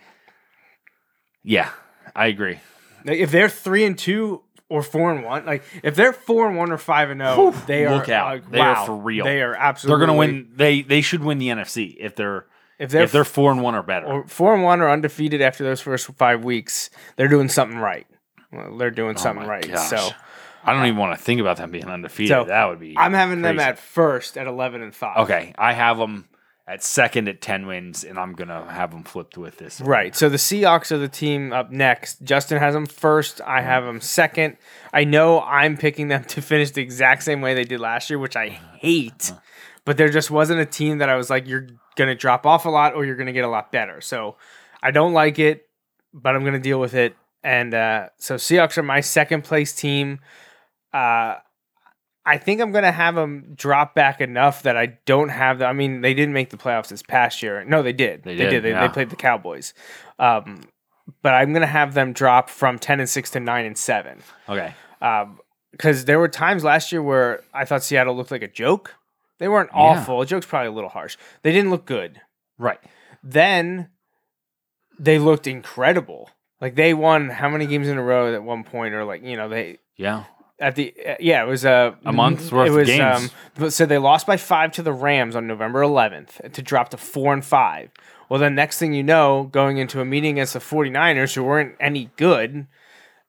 H: Yeah, I agree.
G: If they're three and two or four and one, like if they're four and one or five and oh, zero, they are
H: out.
G: like,
H: They are for real.
G: They are absolutely.
H: They're gonna win. They they should win the NFC if they're
G: If they're,
H: if they're four and one or better.
G: or four and one or undefeated after those first five weeks, they're doing something right. Well, they're doing oh something
H: Oh my
G: right.
H: gosh.
G: So
H: I don't even want to think about them being undefeated.
G: So,
H: that would be.
G: I'm having them at first at eleven and five.
H: Okay, I have them at second at ten wins, and I'm gonna have them flipped with this.
G: Right. So the Seahawks are the team up next. Justin has them first. I mm. have them second. I know I'm picking them to finish the exact same way they did last year, which I hate. Uh-huh. But there just wasn't a team that I was like, you're going to drop off a lot or you're going to get a lot better. So I don't like it, but I'm going to deal with it. and uh, so Seahawks are my second place team. Uh, I think I'm gonna have them drop back enough that I don't have them. I mean, they didn't make the playoffs this past year. No, they did.
H: They
G: They,
H: did,
G: did. They,
H: yeah.
G: they played the Cowboys. Um, but I'm gonna have them drop from ten and six to nine and seven.
H: Okay.
G: Because there were times last year where I thought Seattle looked like a joke. They weren't awful. Joke's probably a little harsh. They didn't look good.
H: Right.
G: Then they looked incredible. Like they won how many games in a row at one point, or like you know they
H: Yeah.
G: at the uh, yeah it was a
H: A month's worth
G: it
H: of
G: was,
H: games.
G: Um, so they lost by five to the Rams on November 11th to drop to four and five. Well, then next thing you know, going into a meeting against the 49ers who weren't any good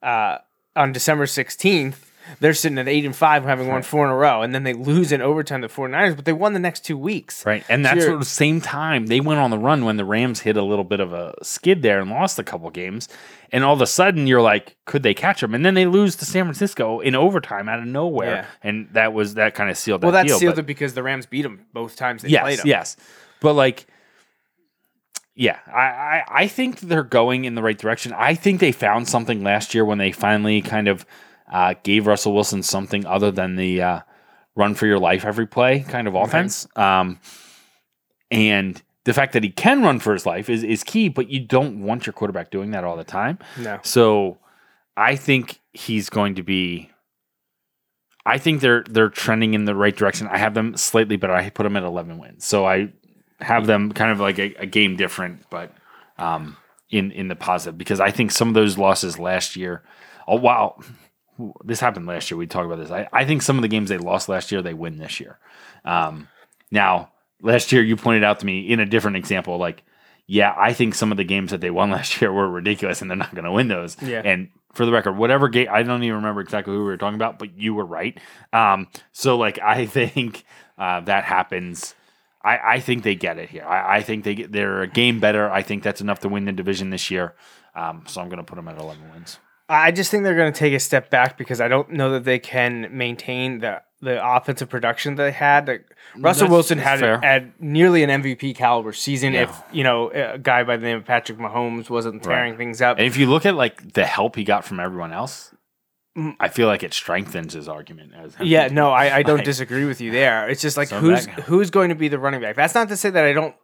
G: uh, on December 16th, they're sitting at eight and five, having won four in a row, and then they lose in overtime to the 49ers, but they won the next two weeks.
H: Right. And that's at the same time they went on the run when the Rams hit a little bit of a skid there and lost a couple games. And all of a sudden you're like, could they catch them? And then they lose to San Francisco in overtime out of nowhere.
G: Yeah.
H: And that was that kind of sealed
G: Well,
H: that
G: that
H: deal.
G: sealed
H: but-
G: it because the Rams beat them both times they played
H: yes,
G: them.
H: yes. But like, yeah, I, I I think they're going in the right direction. I think they found something last year when they finally kind of uh, gave Russell Wilson something other than the uh, run for your life every play kind of offense. Um, and the fact that he can run for his life is, is key, but you don't want your quarterback doing that all the time.
G: No.
H: So I think he's going to be. I think they're they're trending in the right direction. I have them slightly better. I put them at eleven wins, so I have them kind of like a, a game different, but um, in in the positive because I think some of those losses last year. Oh wow, this happened last year. We talked about this. I, I think some of the games they lost last year they win this year. Um, now last year you pointed out to me in a different example like yeah, I think some of the games that they won last year were ridiculous, and they're not going to win those.
G: Yeah.
H: And for the record, whatever game, I don't even remember exactly who we were talking about, but you were right. Um, so like, I think uh, that happens. I, I think they get it here. I, I think they get, they're a game better. I think that's enough to win the division this year. Um, so I'm going to put them at 11 wins.
G: I just think they're going to take a step back because I don't know that they can maintain the the offensive production they had. Like, Russell
H: That's-
G: Wilson
H: that's
G: had had nearly an MVP caliber season.
H: Yeah.
G: If you know a guy by the name of Patrick Mahomes wasn't tearing things up,
H: And if you look at like the help he got from everyone else, I feel like it strengthens his argument. As
G: Mm. yeah, no, I, I don't
H: Like-
G: disagree with you there. It's just like
H: So
G: who's who's going to be the running back. That's not to say that I don't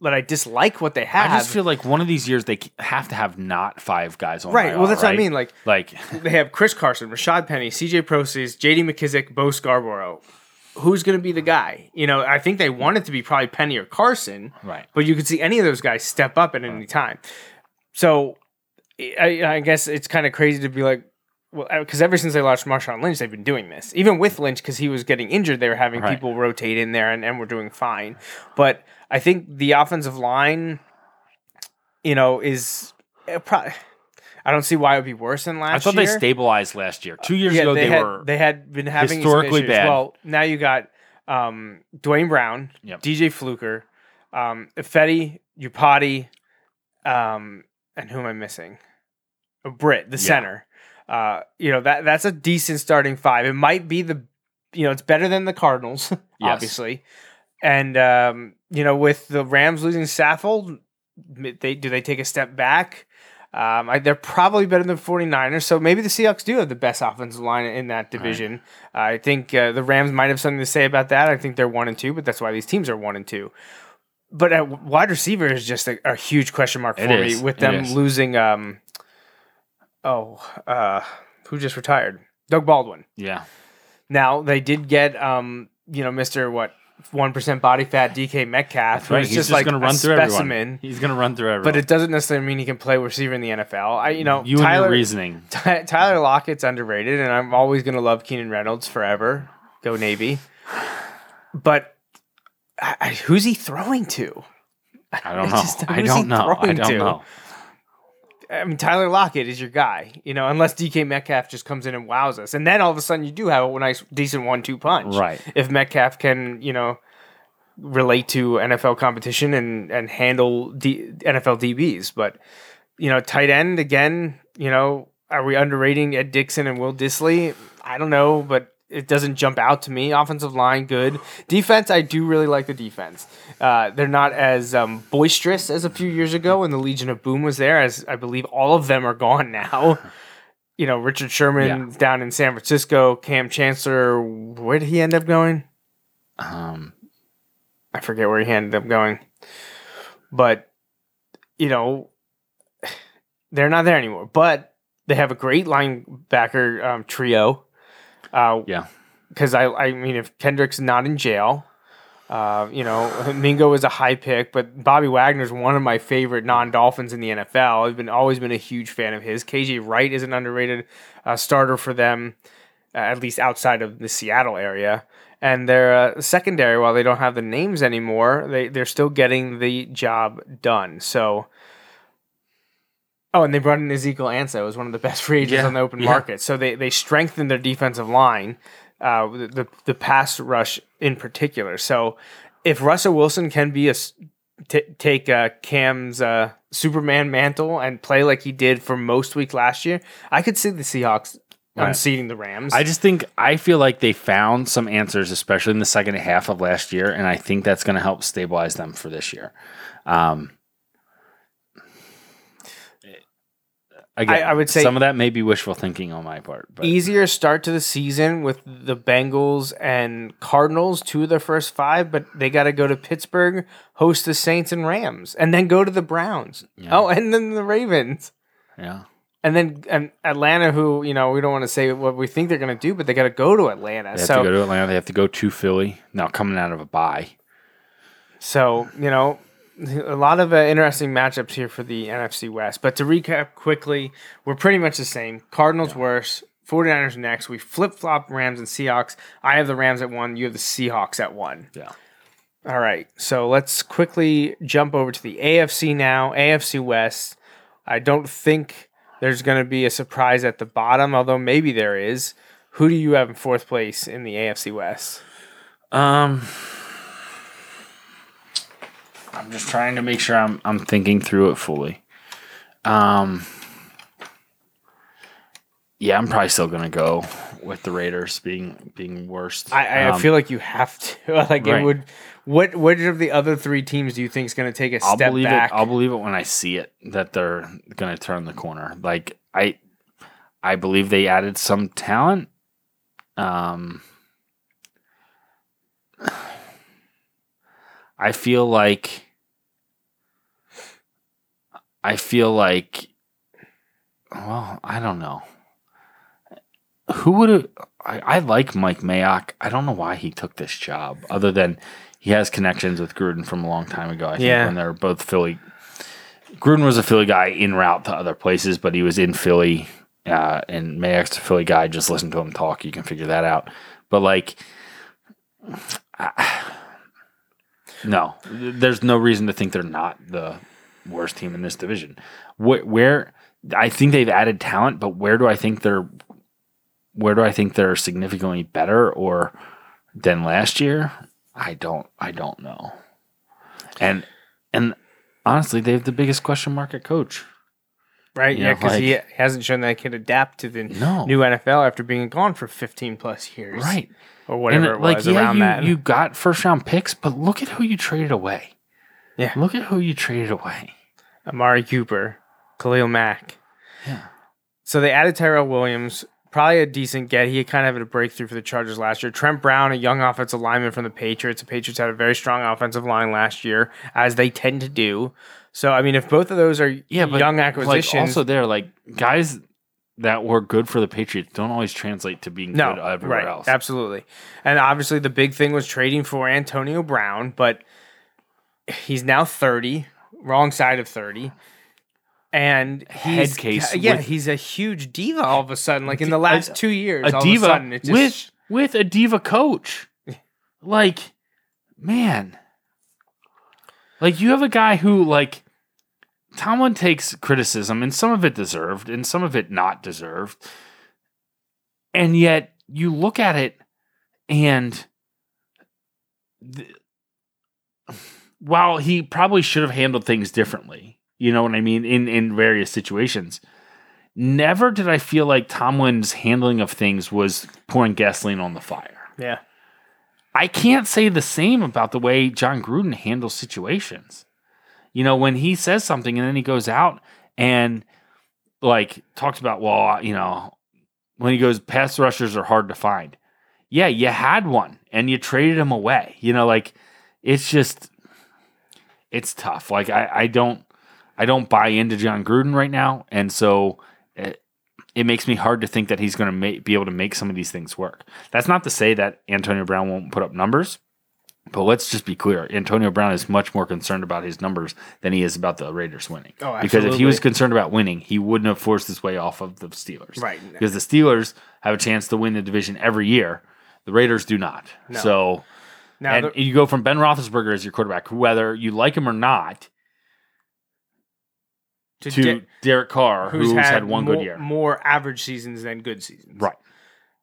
G: that I dislike what they have.
H: I just feel like one of these years they have to have not five guys on.
G: Right,
H: IR,
G: well, that's what I mean, like-
H: like
G: they have Chris Carson, Rashaad Penny, C.J. Prosise, J.D. McKissic, Bo Scarborough. Who's going to be the guy? You know, I think they want it to be probably Penny or Carson.
H: Right.
G: But you could see any of those guys step up at any time. So I, I guess it's kind of crazy to be like, well, because ever since they lost Marshawn Lynch, they've been doing this. Even with Lynch, because he was getting injured, they were having
H: Right.
G: people rotate in there and, and we're doing fine. But I think the offensive line, you know, is uh, probably. I don't see why it would be worse than last year.
H: I thought
G: year.
H: they stabilized last year. Two years
G: Yeah,
H: ago,
G: they,
H: they,
G: had
H: were
G: they had been having
H: historically bad.
G: Well, now you got um, Duane Brown,
H: Yep.
G: DJ Fluker, um, Ifedi, Iupati, um, and who am I missing? Britt, the
H: Yeah.
G: center. Uh, you know that that's a decent starting five. It might be the, you know, it's better than the Cardinals,
H: Yes.
G: obviously. And um, you know, with the Rams losing Saffold, they do they take a step back? Um, I, they're probably better than 49ers, so maybe the Seahawks do have the best offensive line in that division. I think uh, the Rams might have something to say about that. I think they're one and two, but that's why these teams are one and two. But at wide receiver is just a, a huge question mark for
H: It
G: me
H: is.
G: with them losing. Um, oh, uh, who just retired? Doug Baldwin.
H: yeah.
G: Now they did get, um, you know, Mister what one percent body fat DK Metcalf,
H: Right. He's
G: just,
H: just,
G: like
H: going to
G: a
H: run through
G: specimen.
H: everyone. He's going to run through everyone.
G: But it doesn't necessarily mean he can play receiver in the NFL. I, you know,
H: you
G: Tyler,
H: and your reasoning.
G: Ty- Tyler Lockett's underrated, and I'm always going to love Keenan Reynolds forever. Go Navy. But I, I- who's he throwing to?
H: I don't
G: I
H: know. I
G: who's he
H: don't know. I don't
G: to?
H: know.
G: I mean, Tyler Lockett is your guy, you know, unless DK Metcalf just comes in and wows us. And then all of a sudden you do have a nice, decent one two punch.
H: Right.
G: If Metcalf can, you know, relate to NFL competition and, and handle D, NFL DBs. But, you know, tight end, again, you know, are we underrating Ed Dickson and Will Dissly? I don't know, but it doesn't jump out to me. Offensive line, good. Defense, I do really like the defense. Uh, they're not as um, boisterous as a few years ago when the Legion of Boom was there, as I believe all of them are gone now. You know, Richard Sherman down in San Francisco, Kam Chancellor, where did he end up going?
H: Um,
G: I forget where he ended up going. But, you know, they're not there anymore. But they have a great linebacker um, trio. Uh,
H: yeah.
G: because I, I mean, if Kendrick's not in jail, uh, you know, Mingo is a high pick, but Bobby Wagner's one of my favorite non-Dolphins in the NFL. I've been always been a huge fan of his. KJ Wright is an underrated uh, starter for them, uh, at least outside of the Seattle area. And their uh, secondary, while they don't have the names anymore, they they're still getting the job done. So. Oh, and they brought in Ezekiel Ansah, was one of the best free agents
H: Yeah,
G: on the open
H: yeah.
G: market. So they, they strengthened their defensive line, uh, the, the the pass rush in particular. So if Russell Wilson can be a t- take uh, Cam's uh, Superman mantle and play like he did for most week last year, I could see the Seahawks
H: Right.
G: unseating the Rams.
H: I just think I feel like they found some answers, especially in the second half of last year, and I think that's going to help stabilize them for this year. Um, again,
G: I- I would say-
H: some of that may be wishful thinking on my part, but
G: easier start to the season with the Bengals and Cardinals, two of their first five, but they got to go to Pittsburgh, host the Saints and Rams, and then go to the Browns. Oh, and then the Ravens.
H: yeah,
G: And then and Atlanta, who you know we don't want to say what we think they're going to do, but they got to go to Atlanta.
H: they have
G: so
H: to go to Atlanta. They have to go to Philly now, coming out of a bye.
G: So, you know, a lot of uh, interesting matchups here for the NFC West. But to recap quickly, we're pretty much the same. Cardinals worse, 49ers next. We flip flop Rams and Seahawks. I have the Rams at one, you have the Seahawks at one.
H: Yeah.
G: All right. So let's quickly jump over to the AFC now. AFC West. I don't think there's going to be a surprise at the bottom, although maybe there is. Who do you have in fourth place in the AFC West?
H: Um, I'm just trying to make sure I'm I'm thinking through it fully. Um, yeah, I'm probably still gonna go with the Raiders being being worst.
G: I, I
H: Um,
G: feel like you have to. like it would. What which of the other three teams do you think is going to take a
H: I'll
G: step
H: believe
G: back?
H: it. I'll believe it when I see it that they're gonna turn the corner. Like I, I believe they added some talent. Um, I feel like. I feel like. Well, I don't know. Who would have? I, I like Mike Mayock. I don't know why he took this job, other than he has connections with Gruden from a long time ago. I think
G: Yeah.
H: when they were both Philly. Gruden was a Philly guy in route to other places, but he was in Philly, uh, and Mayock's a Philly guy. Just listen to him talk; you can figure that out. But like, I- no, there's no reason to think they're not the worst team in this division. Where, where I think they've added talent, but where do I think they're where do I think they're significantly better or than last year? I don't I don't know. And and honestly, they have the biggest question mark at coach.
G: right?
H: you
G: Yeah, because he hasn't shown that he can adapt to the
H: No.
G: new NFL after being gone for 15 plus years,
H: Right.
G: Or whatever
H: and
G: it was around
H: you,
G: that.
H: you got first round picks, but look at who you traded away.
G: Yeah.
H: Look at who you traded away.
G: Amari Cooper, Khalil Mack.
H: Yeah.
G: So they added Tyrell Williams, probably a decent get. He kind of had a breakthrough for the Chargers last year. Trent Brown, a young offensive lineman from the Patriots. The Patriots had a very strong offensive line last year, as they tend to do. So I mean, if both of those are
H: Yeah, but
G: young
H: like,
G: acquisitions,
H: also there, like guys that were good for the Patriots don't always translate to being
G: no,
H: good everywhere
G: right,
H: else.
G: absolutely. And obviously, the big thing was trading for Antonio Brown, but he's now thirty, wrong side of thirty. And he's
H: Head case
G: yeah,
H: with-
G: he's a huge diva all of a sudden. Like in the last
H: A-
G: two years,
H: a
G: all
H: diva
G: of a sudden, just,
H: with with a diva coach. like, man, like you have a guy who like Tomlin takes criticism, and some of it deserved, and some of it not deserved, and yet you look at it, and th- while he probably should have handled things differently, you know what I mean, in in various situations never did I feel like Tomlin's handling of things was pouring gasoline on the fire.
G: Yeah.
H: I can't say the same about the way Jon Gruden handles situations. You know, when he says something and then he goes out and like talks about, well, you know, when he goes, pass rushers are hard to find. Yeah, you had one and you traded him away. You know, like it's just it's tough. Like I, I don't I don't buy into Jon Gruden right now, and so it, it makes me hard to think that he's going to ma- be able to make some of these things work. That's not to say that Antonio Brown won't put up numbers, but let's just be clear: Antonio Brown is much more concerned about his numbers than he is about the Raiders winning.
G: Oh, absolutely.
H: because if he was concerned about winning, he wouldn't have forced his way off of the Steelers.
G: Right.
H: Because the Steelers have a chance to win the division every year. The Raiders do not.
G: No.
H: So
G: Now,
H: and
G: the-
H: you go from Ben Roethlisberger as your quarterback, whether you like him or not,
G: to,
H: to
G: get-
H: Derek Carr,
G: who's,
H: who's,
G: had,
H: had, one
G: more,
H: good year.
G: more average seasons than good seasons.
H: Right.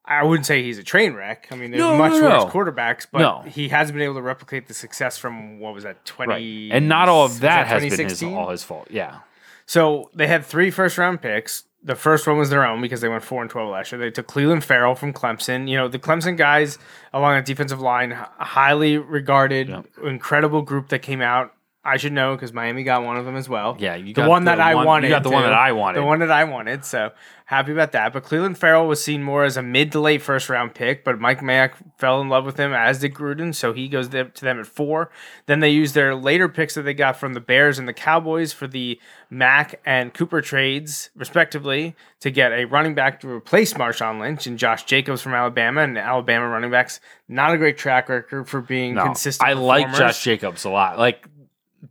G: I wouldn't say he's a train wreck. I mean, there's
H: No,
G: much
H: no,
G: worse
H: no.
G: quarterbacks, but
H: No.
G: he has been able to replicate the success from what was that twenty?
H: Right. And not all of that, has been his, all his fault. Yeah.
G: So they had three first round picks. The first one was their own because they went four and twelve last year. They took Clelin Ferrell from Clemson. You know the Clemson guys along the defensive line, highly regarded, incredible group that came out. I should know because Miami got one of them as well.
H: Yeah, you
G: the
H: got
G: one
H: the
G: that I
H: one- you
G: wanted.
H: got the one that I wanted.
G: The one that I wanted. So happy about that. But Clelin Ferrell was seen more as a mid to late first round pick. But Mike Mayock fell in love with him, as did Gruden. So he goes to them at four. Then they used their later picks that they got from the Bears and the Cowboys for the Mack and Cooper trades, respectively, to get a running back to replace Marshawn Lynch and Josh Jacobs from Alabama. And Alabama running backs not a great track record for being
H: No,
G: consistent.
H: I like. Josh Jacobs a lot. Like,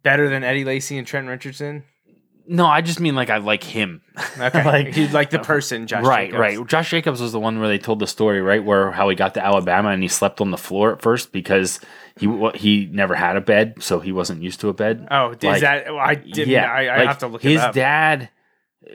G: better than Eddie Lacy and Trent Richardson.
H: no, I just mean like I like him.
G: Okay,
H: Like-
G: he's like the person, Josh.
H: right,
G: Jacobs.
H: right. Josh Jacobs was the one where they told the story, right, where how he got to Alabama and he slept on the floor at first because he he never had a bed, so he wasn't used to a bed.
G: Oh, is
H: Like,
G: that? I didn't.
H: Yeah,
G: I, I
H: like,
G: have to look
H: his
G: it up.
H: dad,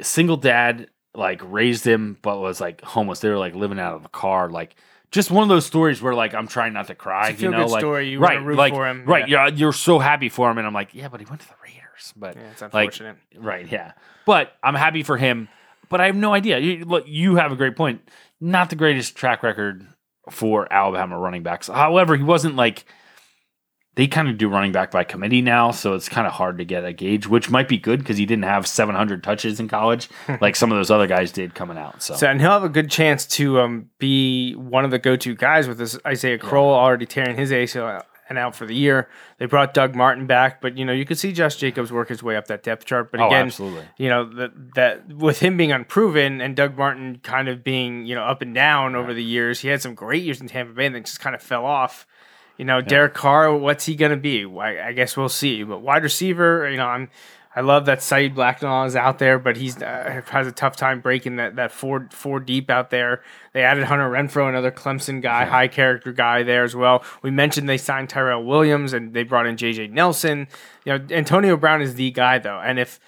H: single dad, like raised him, but was like homeless. They were like living out of a car, like just one of those stories where like I'm trying not to cry. You know, like
G: story. You
H: right,
G: root
H: like
G: for him.
H: right.
G: Yeah.
H: Yeah, you're so happy for him, and I'm like, yeah, but he went to the Raiders. But
G: Yeah, it's
H: like,
G: unfortunate.
H: right, yeah. But I'm happy for him. But I have no idea. You, look, you have a great point. Not the greatest track record for Alabama running backs. However, he wasn't like they kind of do running back by committee now, so it's kind of hard to get a gauge, which might be good because he didn't have 700 touches in college like some of those other guys did coming out. So,
G: So, and he'll have a good chance to um, be one of the go-to guys with this Isaiah Crowell already tearing his ACL and out for the year. They brought Doug Martin back, but you know you could see Josh Jacobs work his way up that depth chart. But
H: Oh,
G: again,
H: absolutely.
G: you know that that with him being unproven and Doug Martin kind of being you know up and down over the years, he had some great years in Tampa Bay and then just kind of fell off. You know, Derek Carr, what's he gonna be? I, I guess we'll see. But wide receiver, you know, I'm. I love that Saeed Blacknall is out there, but he's uh, has a tough time breaking that that four four deep out there. They added Hunter Renfrow, another Clemson guy, high character guy there as well. We mentioned they signed Tyrell Williams and they brought in JJ Nelson. You know, Antonio Brown is the guy though, and if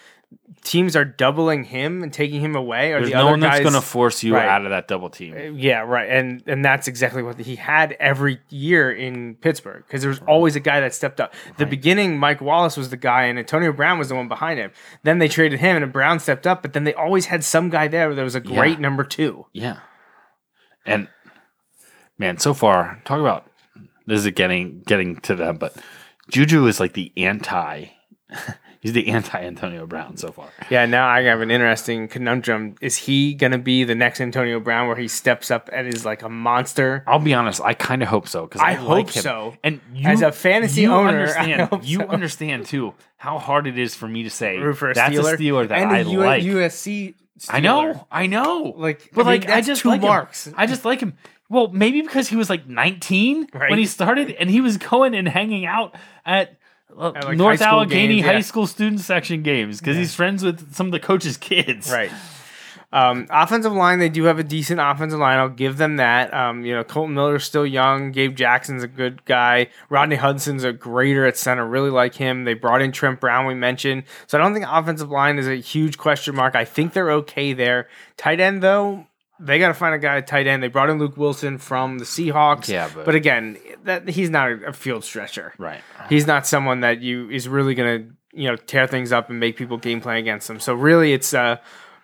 G: teams are doubling him and taking him away, or
H: there's
G: the
H: no
G: other
H: one that's going to force you
G: Right.
H: out of that double team.
G: Uh, yeah, right, and and that's exactly what he had every year in Pittsburgh because there was always a guy that stepped up. The beginning, Mike Wallace was the guy, and Antonio Brown was the one behind him. Then they traded him, and Brown stepped up, but then they always had some guy there. that was a great
H: Yeah.
G: number two.
H: Yeah. And man, so far, talk about this is getting getting to them, but Juju is like the anti he's the anti Antonio Brown so far.
G: Yeah, now I have an interesting conundrum. Is he gonna be the next Antonio Brown, where he steps up and is like a monster?
H: I'll be honest, I kind of hope so because
G: I
H: I,
G: hope
H: like him.
G: so.
H: And you,
G: As a fantasy
H: you
G: owner,
H: understand, you
G: so.
H: understand too how hard it is for me to say
G: a
H: that's
G: Steeler,
H: a Steeler that
G: and a
H: I
G: U-
H: like.
G: USC.
H: I know, I know.
G: Like,
H: but
G: I mean,
H: like, I just
G: two
H: like him.
G: marks.
H: I just like him. Well, maybe because he was like 19
G: Right.
H: when he started, and he was going and hanging out At,
G: like,
H: North
G: high
H: Allegheny
G: games,
H: High
G: yeah.
H: School student section games because he's friends with some of the coaches' kids.
G: Right. Um, offensive line, they do have a decent offensive line. I'll give them that. Um, you know, Kolton Miller's still young. Gabe Jackson's a good guy. Rodney Hudson's a grader at center. Really like him. They brought in Trent Brown, we mentioned. So I don't think offensive line is a huge question mark. I think they're okay there. Tight end, though, they got to find a guy at tight end. They brought in Luke Wilson from the Seahawks.
H: Yeah, but-
G: again, that he's not a, a field stretcher.
H: Right.
G: He's not someone that you is really gonna you know tear things up and make people game plan against him. So really, it's uh,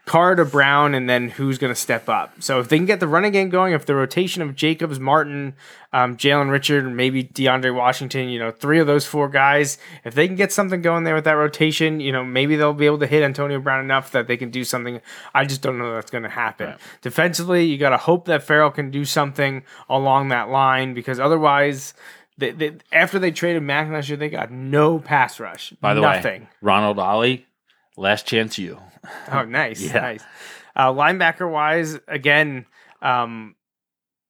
G: Carr to Brown, and then who's going to step up. So if they can get the running game going, if the rotation of Jacobs, Martin, um, Jalen Richard, maybe DeAndre Washington, you know, three of those four guys, if they can get something going there with that rotation, you know, maybe they'll be able to hit Antonio Brown enough that they can do something. I just don't know that's going to happen. Defensively, you got to hope that Ferrell can do something along that line because otherwise. They, they, after they traded Mack last year, they got no pass rush.
H: By the
G: nothing.
H: way, Ronald Ollie, last chance you.
G: Oh, nice,
H: Yeah.
G: nice. Uh, linebacker wise, again, um,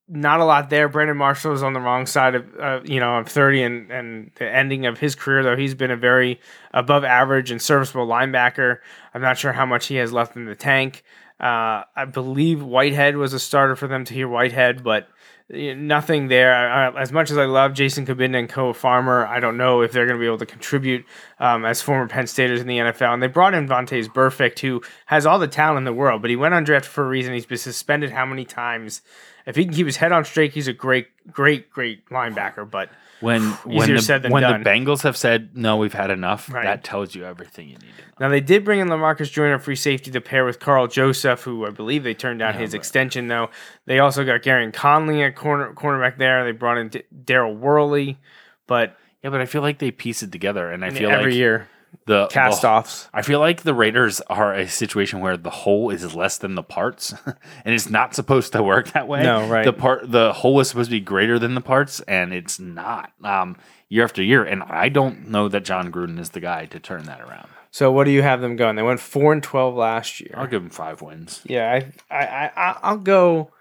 G: not a lot there. Brandon Marshall is on the wrong side of uh, you know of thirty, and and the ending of his career though he's been a very above average and serviceable linebacker. I'm not sure how much he has left in the tank. Uh, I believe Whitehead was a starter for them Tahir Whitehead, but eh, nothing there. I, I- as much as I love Jason Cabinda and Koa Farmer, I don't know if they're going to be able to contribute um, as former Penn Staters in the NFL. And they brought in Vontaze Burfict, who has all the talent in the world, but he went undrafted for a reason. He's been suspended how many times? If he can keep his head on straight, he's a great, great, great linebacker. But
H: When when
G: Easier
H: the,
G: said than
H: when the Bengals have said no, we've had enough.
G: Right.
H: That tells you everything you need to know.
G: Now they did bring in Lamarcus Joyner, free safety, to pair with Karl Joseph, who I believe they turned down his extension. Though they also got Gareon Conley at corner cornerback there. They brought in D- Daryl Worley, but
H: Yeah, but I feel like they piece it together, and I feel
G: every
H: like
G: year
H: the
G: cast offs.
H: I feel like the Raiders are a situation where the whole is less than the parts, and it's not supposed to work that way.
G: No, right.
H: The part, the whole is supposed to be greater than the parts, and it's not. Um, year after year, and I don't know that Jon Gruden is the guy to turn that around.
G: So what do you have them going? They went four and twelve last year.
H: I'll give them five wins.
G: Yeah, I, I, I, I'll go.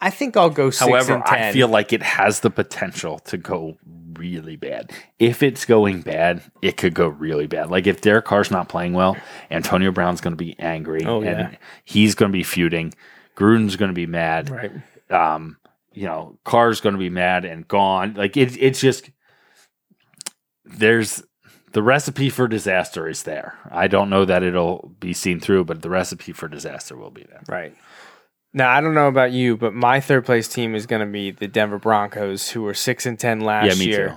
G: I think I'll go six
H: However. I feel like it has the potential to go really bad. If it's going bad, it could go really bad. Like if Derek Carr's not playing well, Antonio Brown's going to be angry,
G: Oh,
H: and
G: yeah.
H: he's going to be feuding. Gruden's going to be mad.
G: right.
H: Um, you know, Carr's going to be mad and gone. Like it, it's just there's the recipe for disaster is there. I don't know that it'll be seen through, but the recipe for disaster will be there.
G: Right. Now I don't know about you, but my third place team is going to be the Denver Broncos, who were six and ten last
H: yeah,
G: year.
H: too.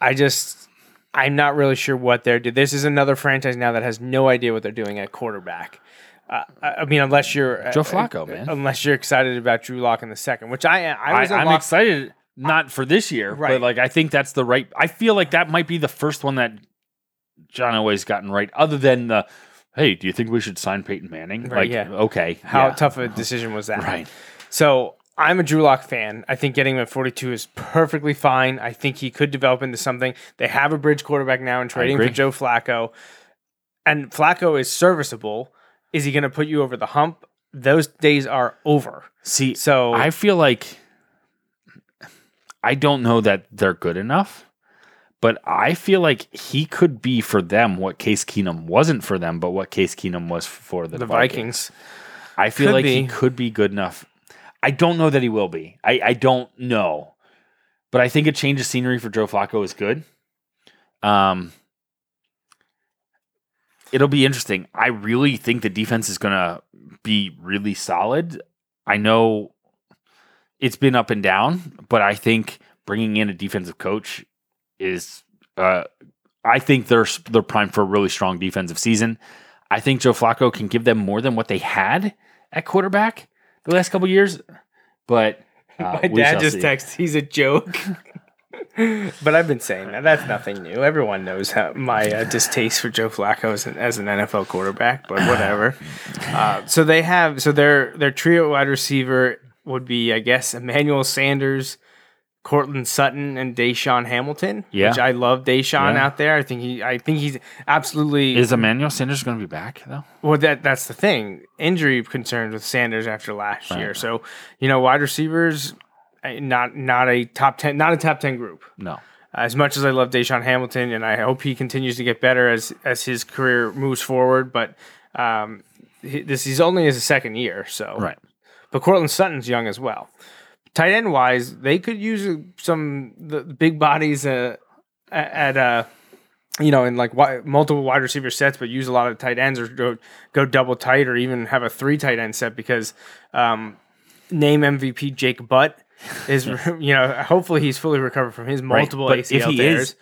G: I just, I'm not really sure what they're doing. This is another franchise now that has no idea what they're doing at quarterback. Uh, I I mean, unless you're
H: Joe
G: uh,
H: Flacco, man.
G: Unless you're excited about Drew Lock in the second, which I I
H: I,
G: was a
H: I'm
G: Lock-
H: excited not for this year,
G: Right.
H: but like I think that's the right. I feel like that might be the first one that John Elway's gotten right, other than the. Hey, do you think we should sign Peyton Manning?
G: Right,
H: like,
G: yeah.
H: okay,
G: How
H: yeah.
G: tough a decision was that?
H: Right.
G: So I'm a Drew Lock fan. I think getting him at 42 is perfectly fine. I think he could develop into something. They have a bridge quarterback now and trading for. Joe Flacco. And Flacco is serviceable. Is he going to put you over the hump? Those days are over.
H: See,
G: So
H: I feel like I don't know that they're good enough, but I feel like he could be for them what Case Keenum wasn't for them, but what Case Keenum was for the,
G: the
H: Vikings.
G: Vikings.
H: I feel
G: Could
H: like he could be good enough. I don't know that he will be. I, I don't know. But I think a change of scenery for Joe Flacco is good. Um it'll be interesting. I really think the defense is gonna be really solid. I know it's been up and down, but I think bringing in a defensive coach is uh I think they're they're primed for a really strong defensive season. I think Joe Flacco can give them more than what they had at quarterback the last couple years, but uh,
G: My dad just
H: see.
G: texted, he's a joke. but I've been saying that. That's nothing new. Everyone knows how, my uh, distaste for Joe Flacco as an, as an NFL quarterback, but whatever. uh, so they have, so their, their trio wide receiver would be, I guess, Emmanuel Sanders, Courtland Sutton, and DaeSean Hamilton.
H: Yeah.
G: Which I love DaeSean
H: Yeah.
G: out there. I think he, I think he's absolutely.
H: Is Emmanuel Sanders going to be back though?
G: Well, that that's the thing. Injury concerns with Sanders after last year. So, you know, wide receivers, eh, not not a top ten, not a top ten group.
H: No.
G: As much as I love DaeSean Hamilton, and I hope he continues to get better as as his career moves forward, but um, this he's only his second year, so
H: Right.
G: But Courtland Sutton's young as well. Tight end wise, they could use some the big bodies uh, at uh, you know in like wi- multiple wide receiver sets, but use a lot of tight ends or go go double tight or even have a three tight end set because um, name MVP Jake Butt is you know hopefully he's fully recovered from his multiple
H: But
G: ACL
H: if he
G: tears.
H: is,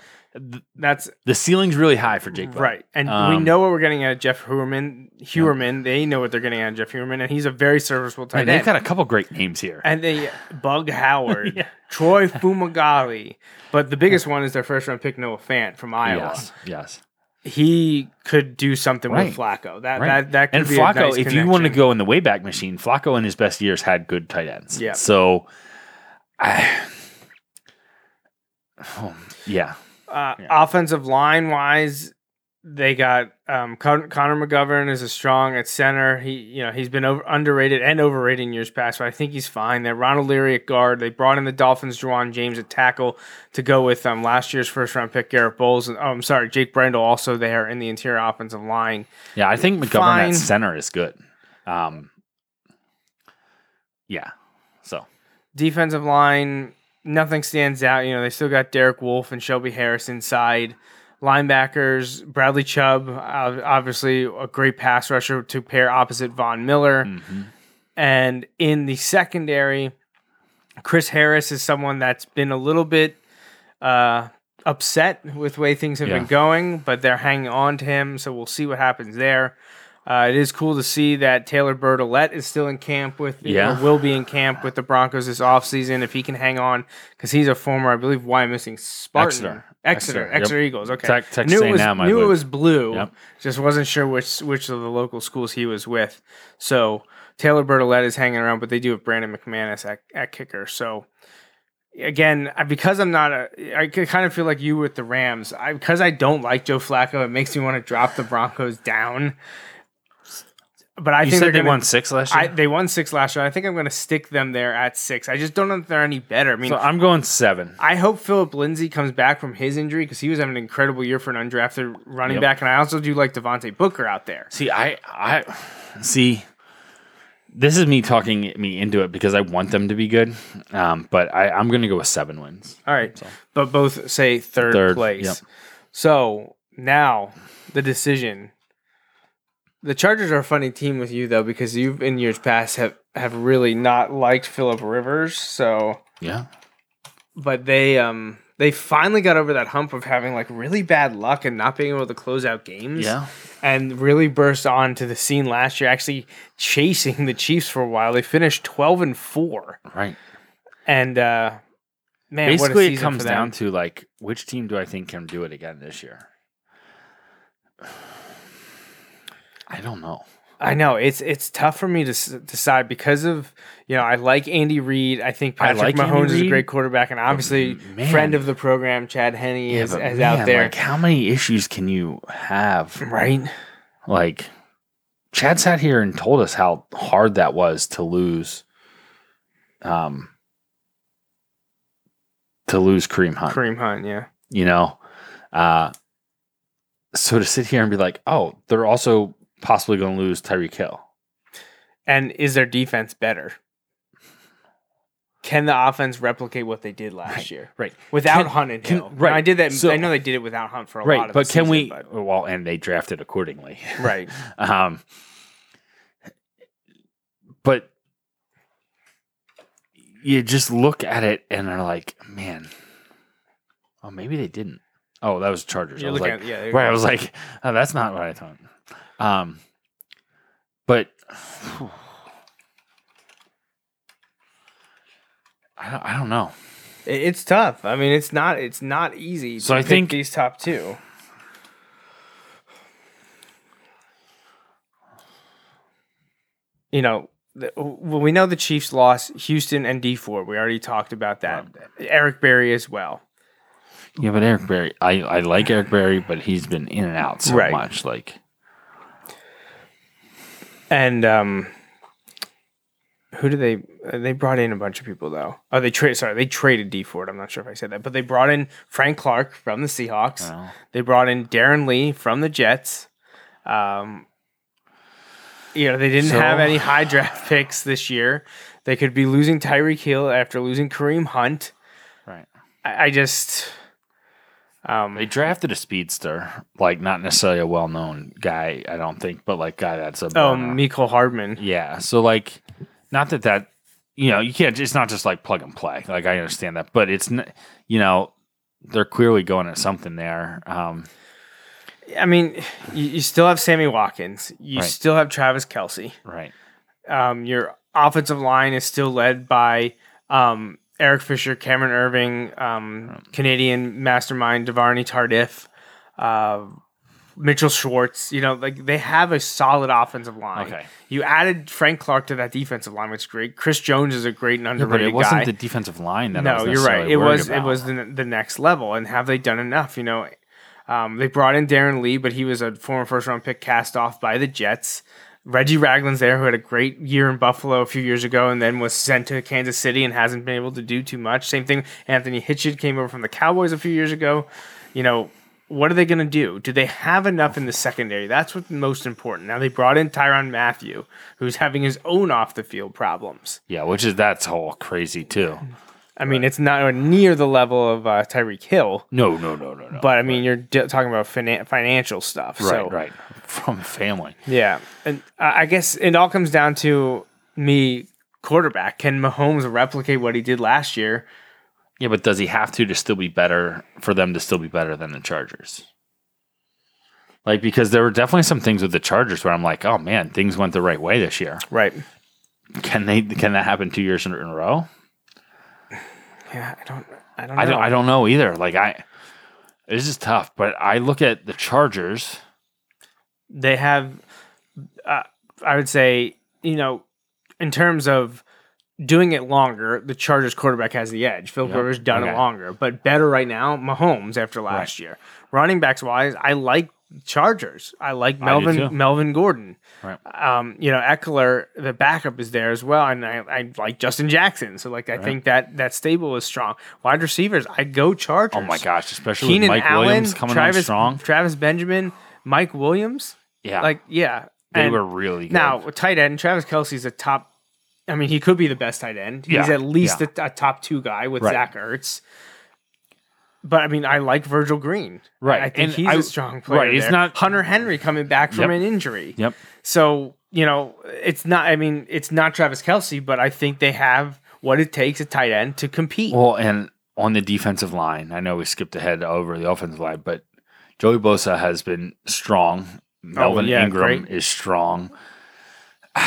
G: That's
H: The ceiling's really high for Jake. Butler.
G: right, and we
H: Um,
G: know what we're getting at Jeff Heuerman. Heuerman, they know what they're getting at Jeff Heuerman, and he's a very serviceable tight
H: Man,
G: end.
H: they've got a couple great names here.
G: and they Bug Howard, Troy Fumagalli, but the biggest one is their first round pick Noah Fant from Iowa.
H: yes, yes.
G: He could do something
H: Right.
G: with Flacco. That
H: Right.
G: that that could be.
H: and
G: be
H: Flacco,
G: a nice
H: if you want to go in the Wayback Machine, Flacco in his best years had good tight ends.
G: Yeah.
H: So, I, oh, yeah.
G: Uh,
H: Yeah.
G: Offensive line wise, they got um, Con- Connor McGovern is a strong at center. He you know he's been over, underrated and overrated in years past, but I think he's fine. They're Ronald Leary at guard. They brought in the Dolphins, Ja'Wuan James at tackle to go with um, last year's first round pick Garett Bolles. And, oh, I'm sorry, Jake Brendel also there in the interior offensive line.
H: Yeah, I think McGovern
G: Fine.
H: at center is good. Um, yeah. So,
G: Defensive line, nothing stands out. You know, they still got Derek Wolfe and Shelby Harris inside. Linebackers, Bradley Chubb, obviously a great pass rusher to pair opposite Von Miller.
H: mhm.
G: And in the secondary, Chris Harris is someone that's been a little bit uh, upset with the way things have
H: Yeah.
G: been going, but they're hanging on to him. So we'll see what happens there. Uh, it is cool to see that Taylor Bertolet is still in camp with,
H: Yeah.
G: or will be in camp with the Broncos this offseason if he can hang on, because he's a former, I believe, why Wyoming Spartan.
H: Exeter.
G: Exeter,
H: Exeter,
G: Exeter,
H: yep.
G: Eagles. Okay,
H: Texas
G: knew it was,
H: A&M,
G: knew it was blue.
H: Yep.
G: Just wasn't sure which which of the local schools he was with. So Taylor Bertolet is hanging around, but they do have Brandon McManus at, at kicker. So again, because I'm not a, I kind of feel like you with the Rams. I because I don't like Joe Flacco, it makes me want to drop the Broncos down. But I
H: you
G: think
H: said
G: they're gonna,
H: won six last year.
G: I, they won six last year. I think I'm going to stick them there at six. I just don't know if they're any better. I mean,
H: so I'm going seven.
G: I hope Phillip Lindsay comes back from his injury because he was having an incredible year for an undrafted running
H: Yep.
G: back, and I also do like Devontae Booker out there.
H: See, I, I see. This is me talking me into it because I want them to be good. Um, but I, I'm going to go with seven wins.
G: All right, so. but both say third,
H: Third,
G: place.
H: yep.
G: So now the decision. The Chargers are a funny team with you though because you've in years past have have really not liked Philip Rivers. So,
H: Yeah.
G: but they um they finally got over that hump of having like really bad luck and not being able to close out games.
H: Yeah.
G: and really burst onto the scene last year, actually chasing the Chiefs for a while. They finished twelve and four,
H: Right.
G: and uh, man, what a
H: Basically, it comes down to like which team do I think can do it again this year? I don't know.
G: I know it's it's tough for me to s- decide because of you know I like Andy Reid. I think
H: I
G: Patrick
H: like Andy
G: Mahomes is a
H: Reid,
G: great quarterback, and obviously
H: man.
G: friend of the program, Chad Henney is,
H: but
G: is
H: man,
G: out there,
H: Like, how many issues can you have?
G: right?
H: Like, Chad sat here and told us how hard that was to lose. Um, to lose Kareem Hunt.
G: Kareem Hunt, yeah.
H: you know uh so to sit here and be like oh they're also possibly going to lose Tyreek Hill
G: And is their defense better? Can the offense replicate what they did last
H: Right,
G: year
H: right
G: without
H: Can-
G: Hunt and
H: can-
G: Hill?
H: right.
G: Now, I did that.
H: So-
G: I know they did it without Hunt for a lot
H: right
G: of
H: but can
G: season,
H: we
G: but-
H: well and they drafted accordingly
G: right?
H: um but you just look at it and are like man oh maybe they didn't oh that was Chargers
G: You're
H: I was like
G: at- yeah,
H: right. I was like oh, that's not what I thought um but I don't, I don't know.
G: It's tough. I mean, it's not. It's not easy.
H: So
G: to
H: I
G: pick
H: think-
G: these top two. You know, the, well, we know the Chiefs lost Houston and Dee Ford. We already talked about that. Eric Berry as well.
H: Yeah, but Eric Berry, I, I like Eric Berry, but he's been in and out so
G: Right.
H: much. Like,
G: And um, who did they? They brought in a bunch of people though. Oh, they trade. Sorry, they traded Dee Ford. I'm not sure if I said that, but they brought in Frank Clark from the Seahawks. They brought in Darron Lee from the Jets. Um, you know, they didn't
H: So-
G: have any high draft picks this year. They could be losing Tyreek Hill after losing Kareem Hunt.
H: right.
G: I, I just. Um,
H: They drafted a speedster, like not necessarily a well known guy, I don't think, but like guy that's a
G: oh,
H: burner.
G: Mecole Hardman.
H: Yeah. So like, not that that you know you can't. It's not just like plug and play. Like I understand that, but it's n- you know they're clearly going at something there. Um,
G: I mean, you, you still have Sammy Watkins. You
H: Right.
G: still have Travis Kelce.
H: right.
G: Um, your offensive line is still led by um, Eric Fisher, Cameron Erving, um, Canadian mastermind Duvernay-Tardif, uh, Mitchell Schwartz. You know, like they have a solid offensive line.
H: Okay.
G: You added Frank Clark to that defensive line, which is great. Chris Jones is a great and
H: Yeah,
G: underrated
H: but it wasn't
G: guy.
H: the defensive line that
G: no, you're right. It was it was the, the next level. And have they done enough? You know, um, they brought in Darron Lee, but he was a former first round pick cast off by the Jets. Reggie Ragland's there, who had a great year in Buffalo a few years ago, and then was sent to Kansas City and hasn't been able to do too much. Same thing. Anthony Hitchens came over from the Cowboys a few years ago. You know, what are they going to do? Do they have enough in the secondary? That's what's most important. Now they brought in Tyrann Mathieu, who's having his own off the field problems.
H: yeah, which is that's all crazy too.
G: I mean, it's not near the level of uh, Tyreek Hill,
H: No, no, no, no, no.
G: but I mean, you're d- talking about finan- financial stuff.
H: right,
G: so,
H: right, from family.
G: Yeah, and uh, I guess it all comes down to me, quarterback. Can Mahomes replicate what he did last year?
H: Yeah, but does he have to to still be better for them to still be better than the Chargers? Like because there were definitely some things with the Chargers where I'm like, oh man, things went the right way this year.
G: Right.
H: Can they? Can that happen two years in a row?
G: Yeah, I don't. I don't. Know.
H: I don't. I don't know either. Like I, this is tough. But I look at the Chargers.
G: They have. Uh, I would say you know, in terms of doing it longer, the Chargers quarterback has the edge. Phil
H: Yep.
G: Rivers done it longer, but better right now. Mahomes after last year. Running backs wise, I like Chargers. I like. Melvin Melvin Gordon.
H: Right.
G: Um, you know, Ekeler, the backup is there as well, and I, I like Justin Jackson. So like, I think that that stable is strong. Wide receivers, I'd go Chargers.
H: Oh my gosh, especially
G: Keenan
H: Mike
G: Allen,
H: Williams coming
G: Travis,
H: on strong.
G: Travis Benjamin, Mike Williams.
H: Yeah,
G: Like, yeah,
H: they
G: And
H: were really good.
G: now tight end. Travis Kelce's a top. I mean, he could be the best tight end. He's
H: Yeah,
G: at least
H: yeah.
G: a, a top two guy with
H: Right.
G: Zach Ertz. But I mean, I like Virgil Green.
H: Right,
G: I think
H: and
G: he's
H: I-
G: a strong player.
H: right, it's
G: there.
H: not-
G: Hunter Henry coming back from
H: Yep.
G: an injury.
H: Yep.
G: So you know, it's not. I mean, it's not Travis Kelce, but I think they have what it takes at tight end to compete.
H: Well, and on the defensive line, I know we skipped ahead over the offensive line, but Joey Bosa has been strong. Oh, Melvin
G: Oh, yeah,
H: Ingram
G: great.
H: is strong.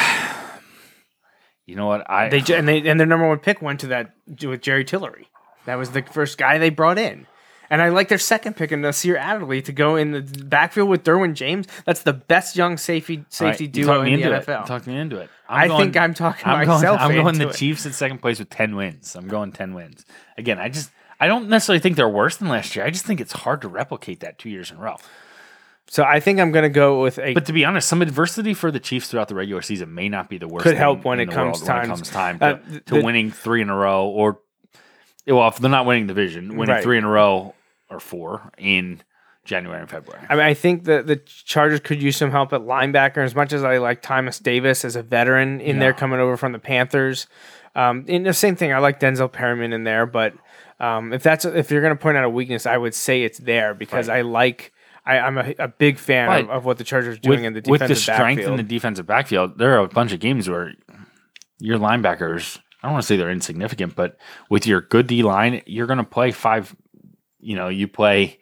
H: you know what? I
G: They and they and their number one pick went to that with Jerry Tillery. That was the first guy they brought in. And I like their second pick in Nasir Adderley to go in the backfield with Derwin James. That's the best young safety safety
H: right,
G: duo in the
H: into it.
G: NFL.
H: Talk me into it.
G: I think I'm talking
H: I'm
G: myself
H: Going, I'm going the
G: it.
H: Chiefs in second place with ten wins. I'm going ten wins again. I just I don't necessarily think they're worse than last year. I just think it's hard to replicate that two years in a row.
G: So I think I'm going to go with a.
H: But to be honest, some adversity for the Chiefs throughout the regular season may not be the worst.
G: Could help when it
H: the
G: comes
H: when it
G: times-
H: comes time to,
G: uh,
H: to winning three in a row, or well, if they're not winning the division, winning
G: Right.
H: three in a row or four in January and February.
G: I mean, I think that the Chargers could use some help at linebacker. As much as I like Thomas Davis as a veteran in there coming over from the Panthers, um, and the same thing. I like Denzel Perryman in there, but um, if that's if you're going to point out a weakness, I would say it's there because I like. I, I'm a, a big fan
H: Right.
G: of, of what the Chargers are doing in the
H: with the strength
G: backfield.
H: in the defensive backfield, there are a bunch of games where your linebackers. I don't want to say they're insignificant, but with your good D line, you're going to play five. You know, you play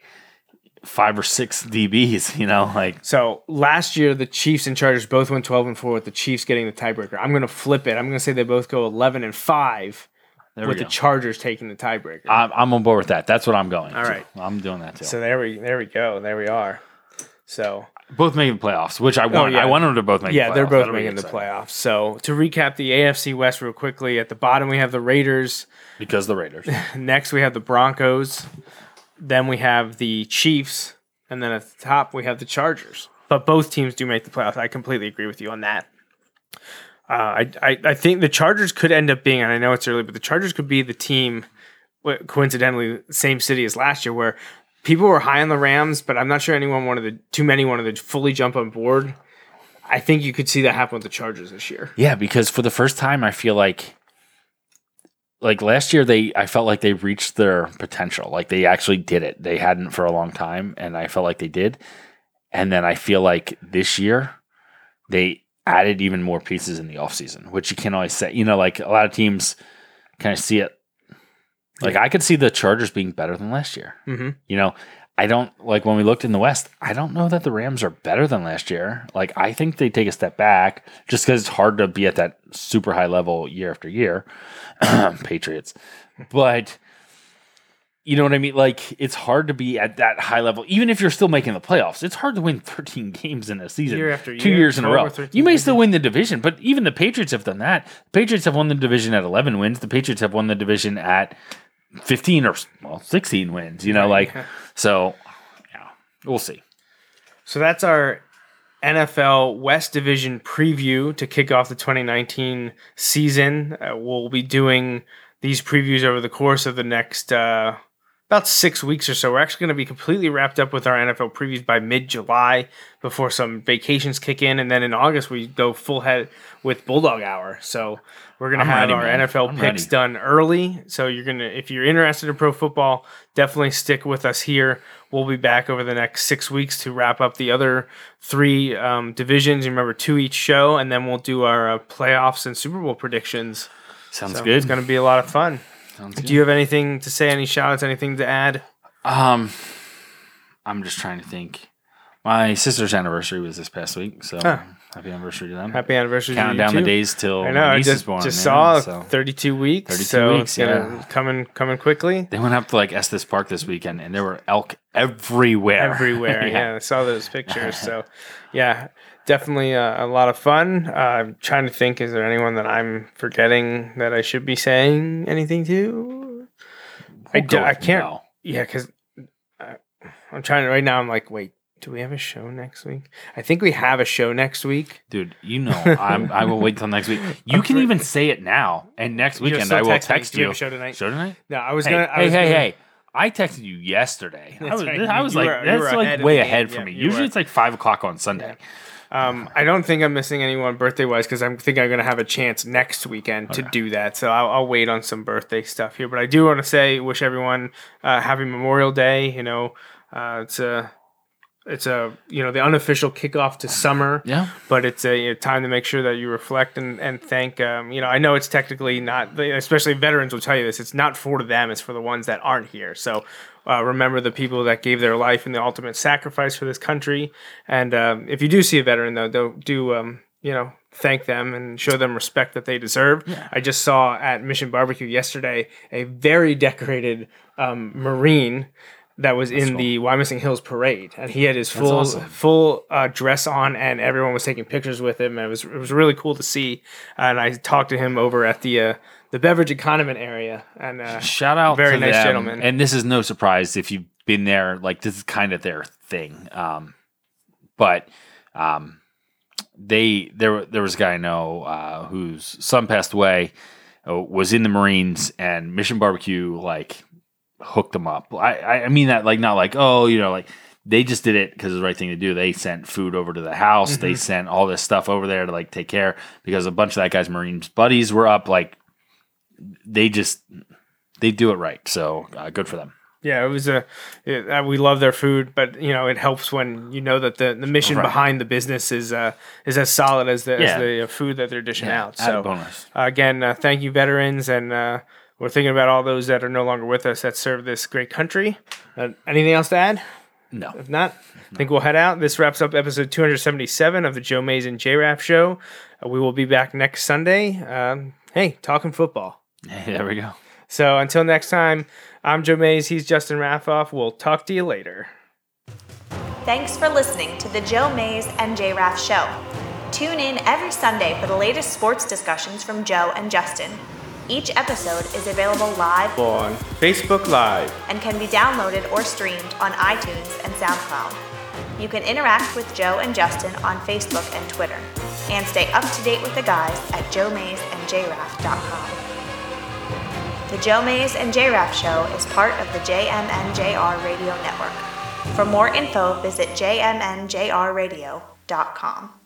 H: five or six DBs. You know, like
G: So last year, the Chiefs and Chargers both went 12 and 4 with the Chiefs getting the tiebreaker. I'm going to flip it. I'm going to say they both go 11 and 5
H: there
G: with the. Chargers taking the tiebreaker.
H: I'm, I'm on board with that. That's what I'm going.
G: All
H: to.
G: right.
H: I'm doing that too.
G: so there we there we go. There we are. So
H: both making the playoffs, which I want.
G: Oh, yeah.
H: I want them to both make.
G: yeah,
H: playoffs.
G: they're both
H: That'll
G: making the playoffs. So to recap the AFC West real quickly, at the bottom we have the Raiders.
H: because the Raiders.
G: Next we have the Broncos. Then we have the Chiefs, and then at the top we have the Chargers. But both teams do make the playoffs. I completely agree with you on that. Uh, I, I I think the Chargers could end up being, and I know it's early, but the Chargers could be the team, wh- coincidentally, same city as last year, where people were high on the Rams, but I'm not sure anyone wanted to, too many wanted to fully jump on board. I think you could see that happen with the Chargers this year.
H: yeah, because for the first time, I feel like, like last year, they I felt like they reached their potential. Like they actually did it. They hadn't for a long time, and I felt like they did. And then I feel like this year, they added even more pieces in the offseason, which you can't always say. You know, like a lot of teams kind of see it Like I could see the Chargers being better than last year. Mm-hmm. You know, I don't like when we looked in the West. I don't know that the Rams are better than last year. Like I think they take a step back just because it's hard to be at that super high level year after year. Patriots, but you know what I mean? Like it's hard to be at that high level, even if you're still making the playoffs. It's hard to win 13 games in a season,
G: Year after
H: two
G: year,
H: years in a row. You may still win the division, but even the Patriots have done that. The Patriots have won the division at 11 wins. The Patriots have won the division at 15 or well 16 wins. You know, like so. Yeah, we'll see.
G: So that's our NFL West Division preview to kick off the 2019 season. Uh, we'll be doing these previews over the course of the next uh, about six weeks or so. We're actually going to be completely wrapped up with our NFL previews by mid July before some vacations kick in. And then in August, we go full head with Bulldog Hour. So we're going to have
H: ready,
G: our
H: man.
G: NFL
H: I'm
G: picks
H: ready.
G: done early. So you're going to, if you're interested in pro football, definitely stick with us here. We'll be back over the next six weeks to wrap up the other three um, divisions. Remember, two each show, and then we'll do our uh, playoffs and Super Bowl predictions.
H: Sounds
G: So
H: good.
G: It's going to be a lot of fun.
H: Sounds
G: Do you have anything to say? Any shout outs? Anything to add?
H: Um, I'm just trying to think. My sister's anniversary was this past week, so
G: Huh.
H: happy anniversary to them.
G: Happy anniversary! to
H: Counting
G: you
H: down the
G: too.
H: days till
G: I know.
H: my
G: I
H: niece
G: just
H: is born.
G: just
H: man,
G: saw
H: so.
G: 32 weeks.
H: 32
G: so
H: weeks,
G: it's gonna-
H: yeah.
G: coming coming quickly
H: They went up to like Estes Park this weekend, and there were elk everywhere.
G: everywhere. yeah. I saw those pictures. So, yeah, definitely uh, a lot of fun. Uh, I'm trying to think. Is there anyone that I'm forgetting that I should be saying anything to? I,
H: We'll
G: do,
H: go
G: I can't.
H: no.
G: Yeah, because I'm trying to right now. I'm like, wait, do we have a show next week? I think we have a show next week.
H: dude. You know, I'm, I will wait till next week. You can even say it now, and next weekend I will
G: text me.
H: text
G: Do we
H: you.
G: a show tonight?
H: Show tonight?
G: No, I was
H: Hey,
G: gonna. I
H: hey,
G: was
H: hey,
G: gonna-
H: hey! I texted you yesterday. I was,
G: right.
H: I was like,
G: were-
H: that's like
G: ahead
H: way
G: the
H: ahead for
G: Yeah,
H: me. Usually
G: were.
H: it's like five o'clock on Sunday.
G: Um, I don't think I'm missing anyone birthday wise because I think I'm going to have a chance next weekend to do that. So I'll, I'll wait on some birthday stuff here. But I do want to say, wish everyone uh, happy Memorial Day. You know, uh, it's a it's a you know the unofficial kickoff to summer.
H: Yeah.
G: But it's a, a time to make sure that you reflect and and thank. Um, you know, I know it's technically not, especially veterans will tell you this. It's not for them. It's for the ones that aren't here. So uh, remember the people that gave their life in the ultimate sacrifice for this country. And um, if you do see a veteran, though, do, do um, you know thank them and show them respect that they deserve. I just saw at Mission Barbecue yesterday a very decorated um, Marine that was in the Wyoming Hills parade, and he had his full
H: awesome.
G: full uh, dress on, and everyone was taking pictures with him. And it was it was really cool to see. And I talked to him over at the uh, the beverage and condiment area, and uh,
H: Shout out,
G: very
H: to
G: nice
H: them.
G: gentleman.
H: And this is no surprise if you've been there. Like this is kind of their thing. Um, but um, they there there was a guy I know uh, whose son passed away, uh, was in the Marines, and Mission Barbecue like hooked them up. I I I mean that like not like oh you know like. They just did it because it's the right thing to do. They sent food over to the house. They sent all this stuff over there to like take care because a bunch of that guy's Marines buddies were up. Like they just they do it right. So uh, good for them.
G: Yeah, it was a. It, uh, we love their food, but you know it helps when you know that the, the mission
H: Right.
G: behind the business is uh, is as solid as the
H: Yeah.
G: as the uh, food that they're dishing out.
H: added
G: So
H: bonus.
G: uh, again, uh, thank you, veterans, and uh, we're thinking about all those that are no longer with us that serve this great country. Uh, anything else to add?
H: No,
G: If not, I think we'll head out. This wraps up episode 277 of the Joe Mays and J Raff Show. Uh, we will be back next Sunday. Um, hey, talking football.
H: there we go.
G: So until next time, I'm Joe Mays. He's Justin Raffoff. We'll talk to you later.
A: Thanks for listening to the Joe Mays and J Raff Show. Tune in every Sunday for the latest sports discussions from Joe and Justin. Each episode is available live
G: On Facebook Live.
A: and can be downloaded or streamed on iTunes and SoundCloud. You can interact with Joe and Justin on Facebook and Twitter, and stay up to date with the guys at joemaysandjraff.com. The Joe Mays and JRaff Show is part of the JMNJR Radio Network. For more info, visit jmnjrradio.com.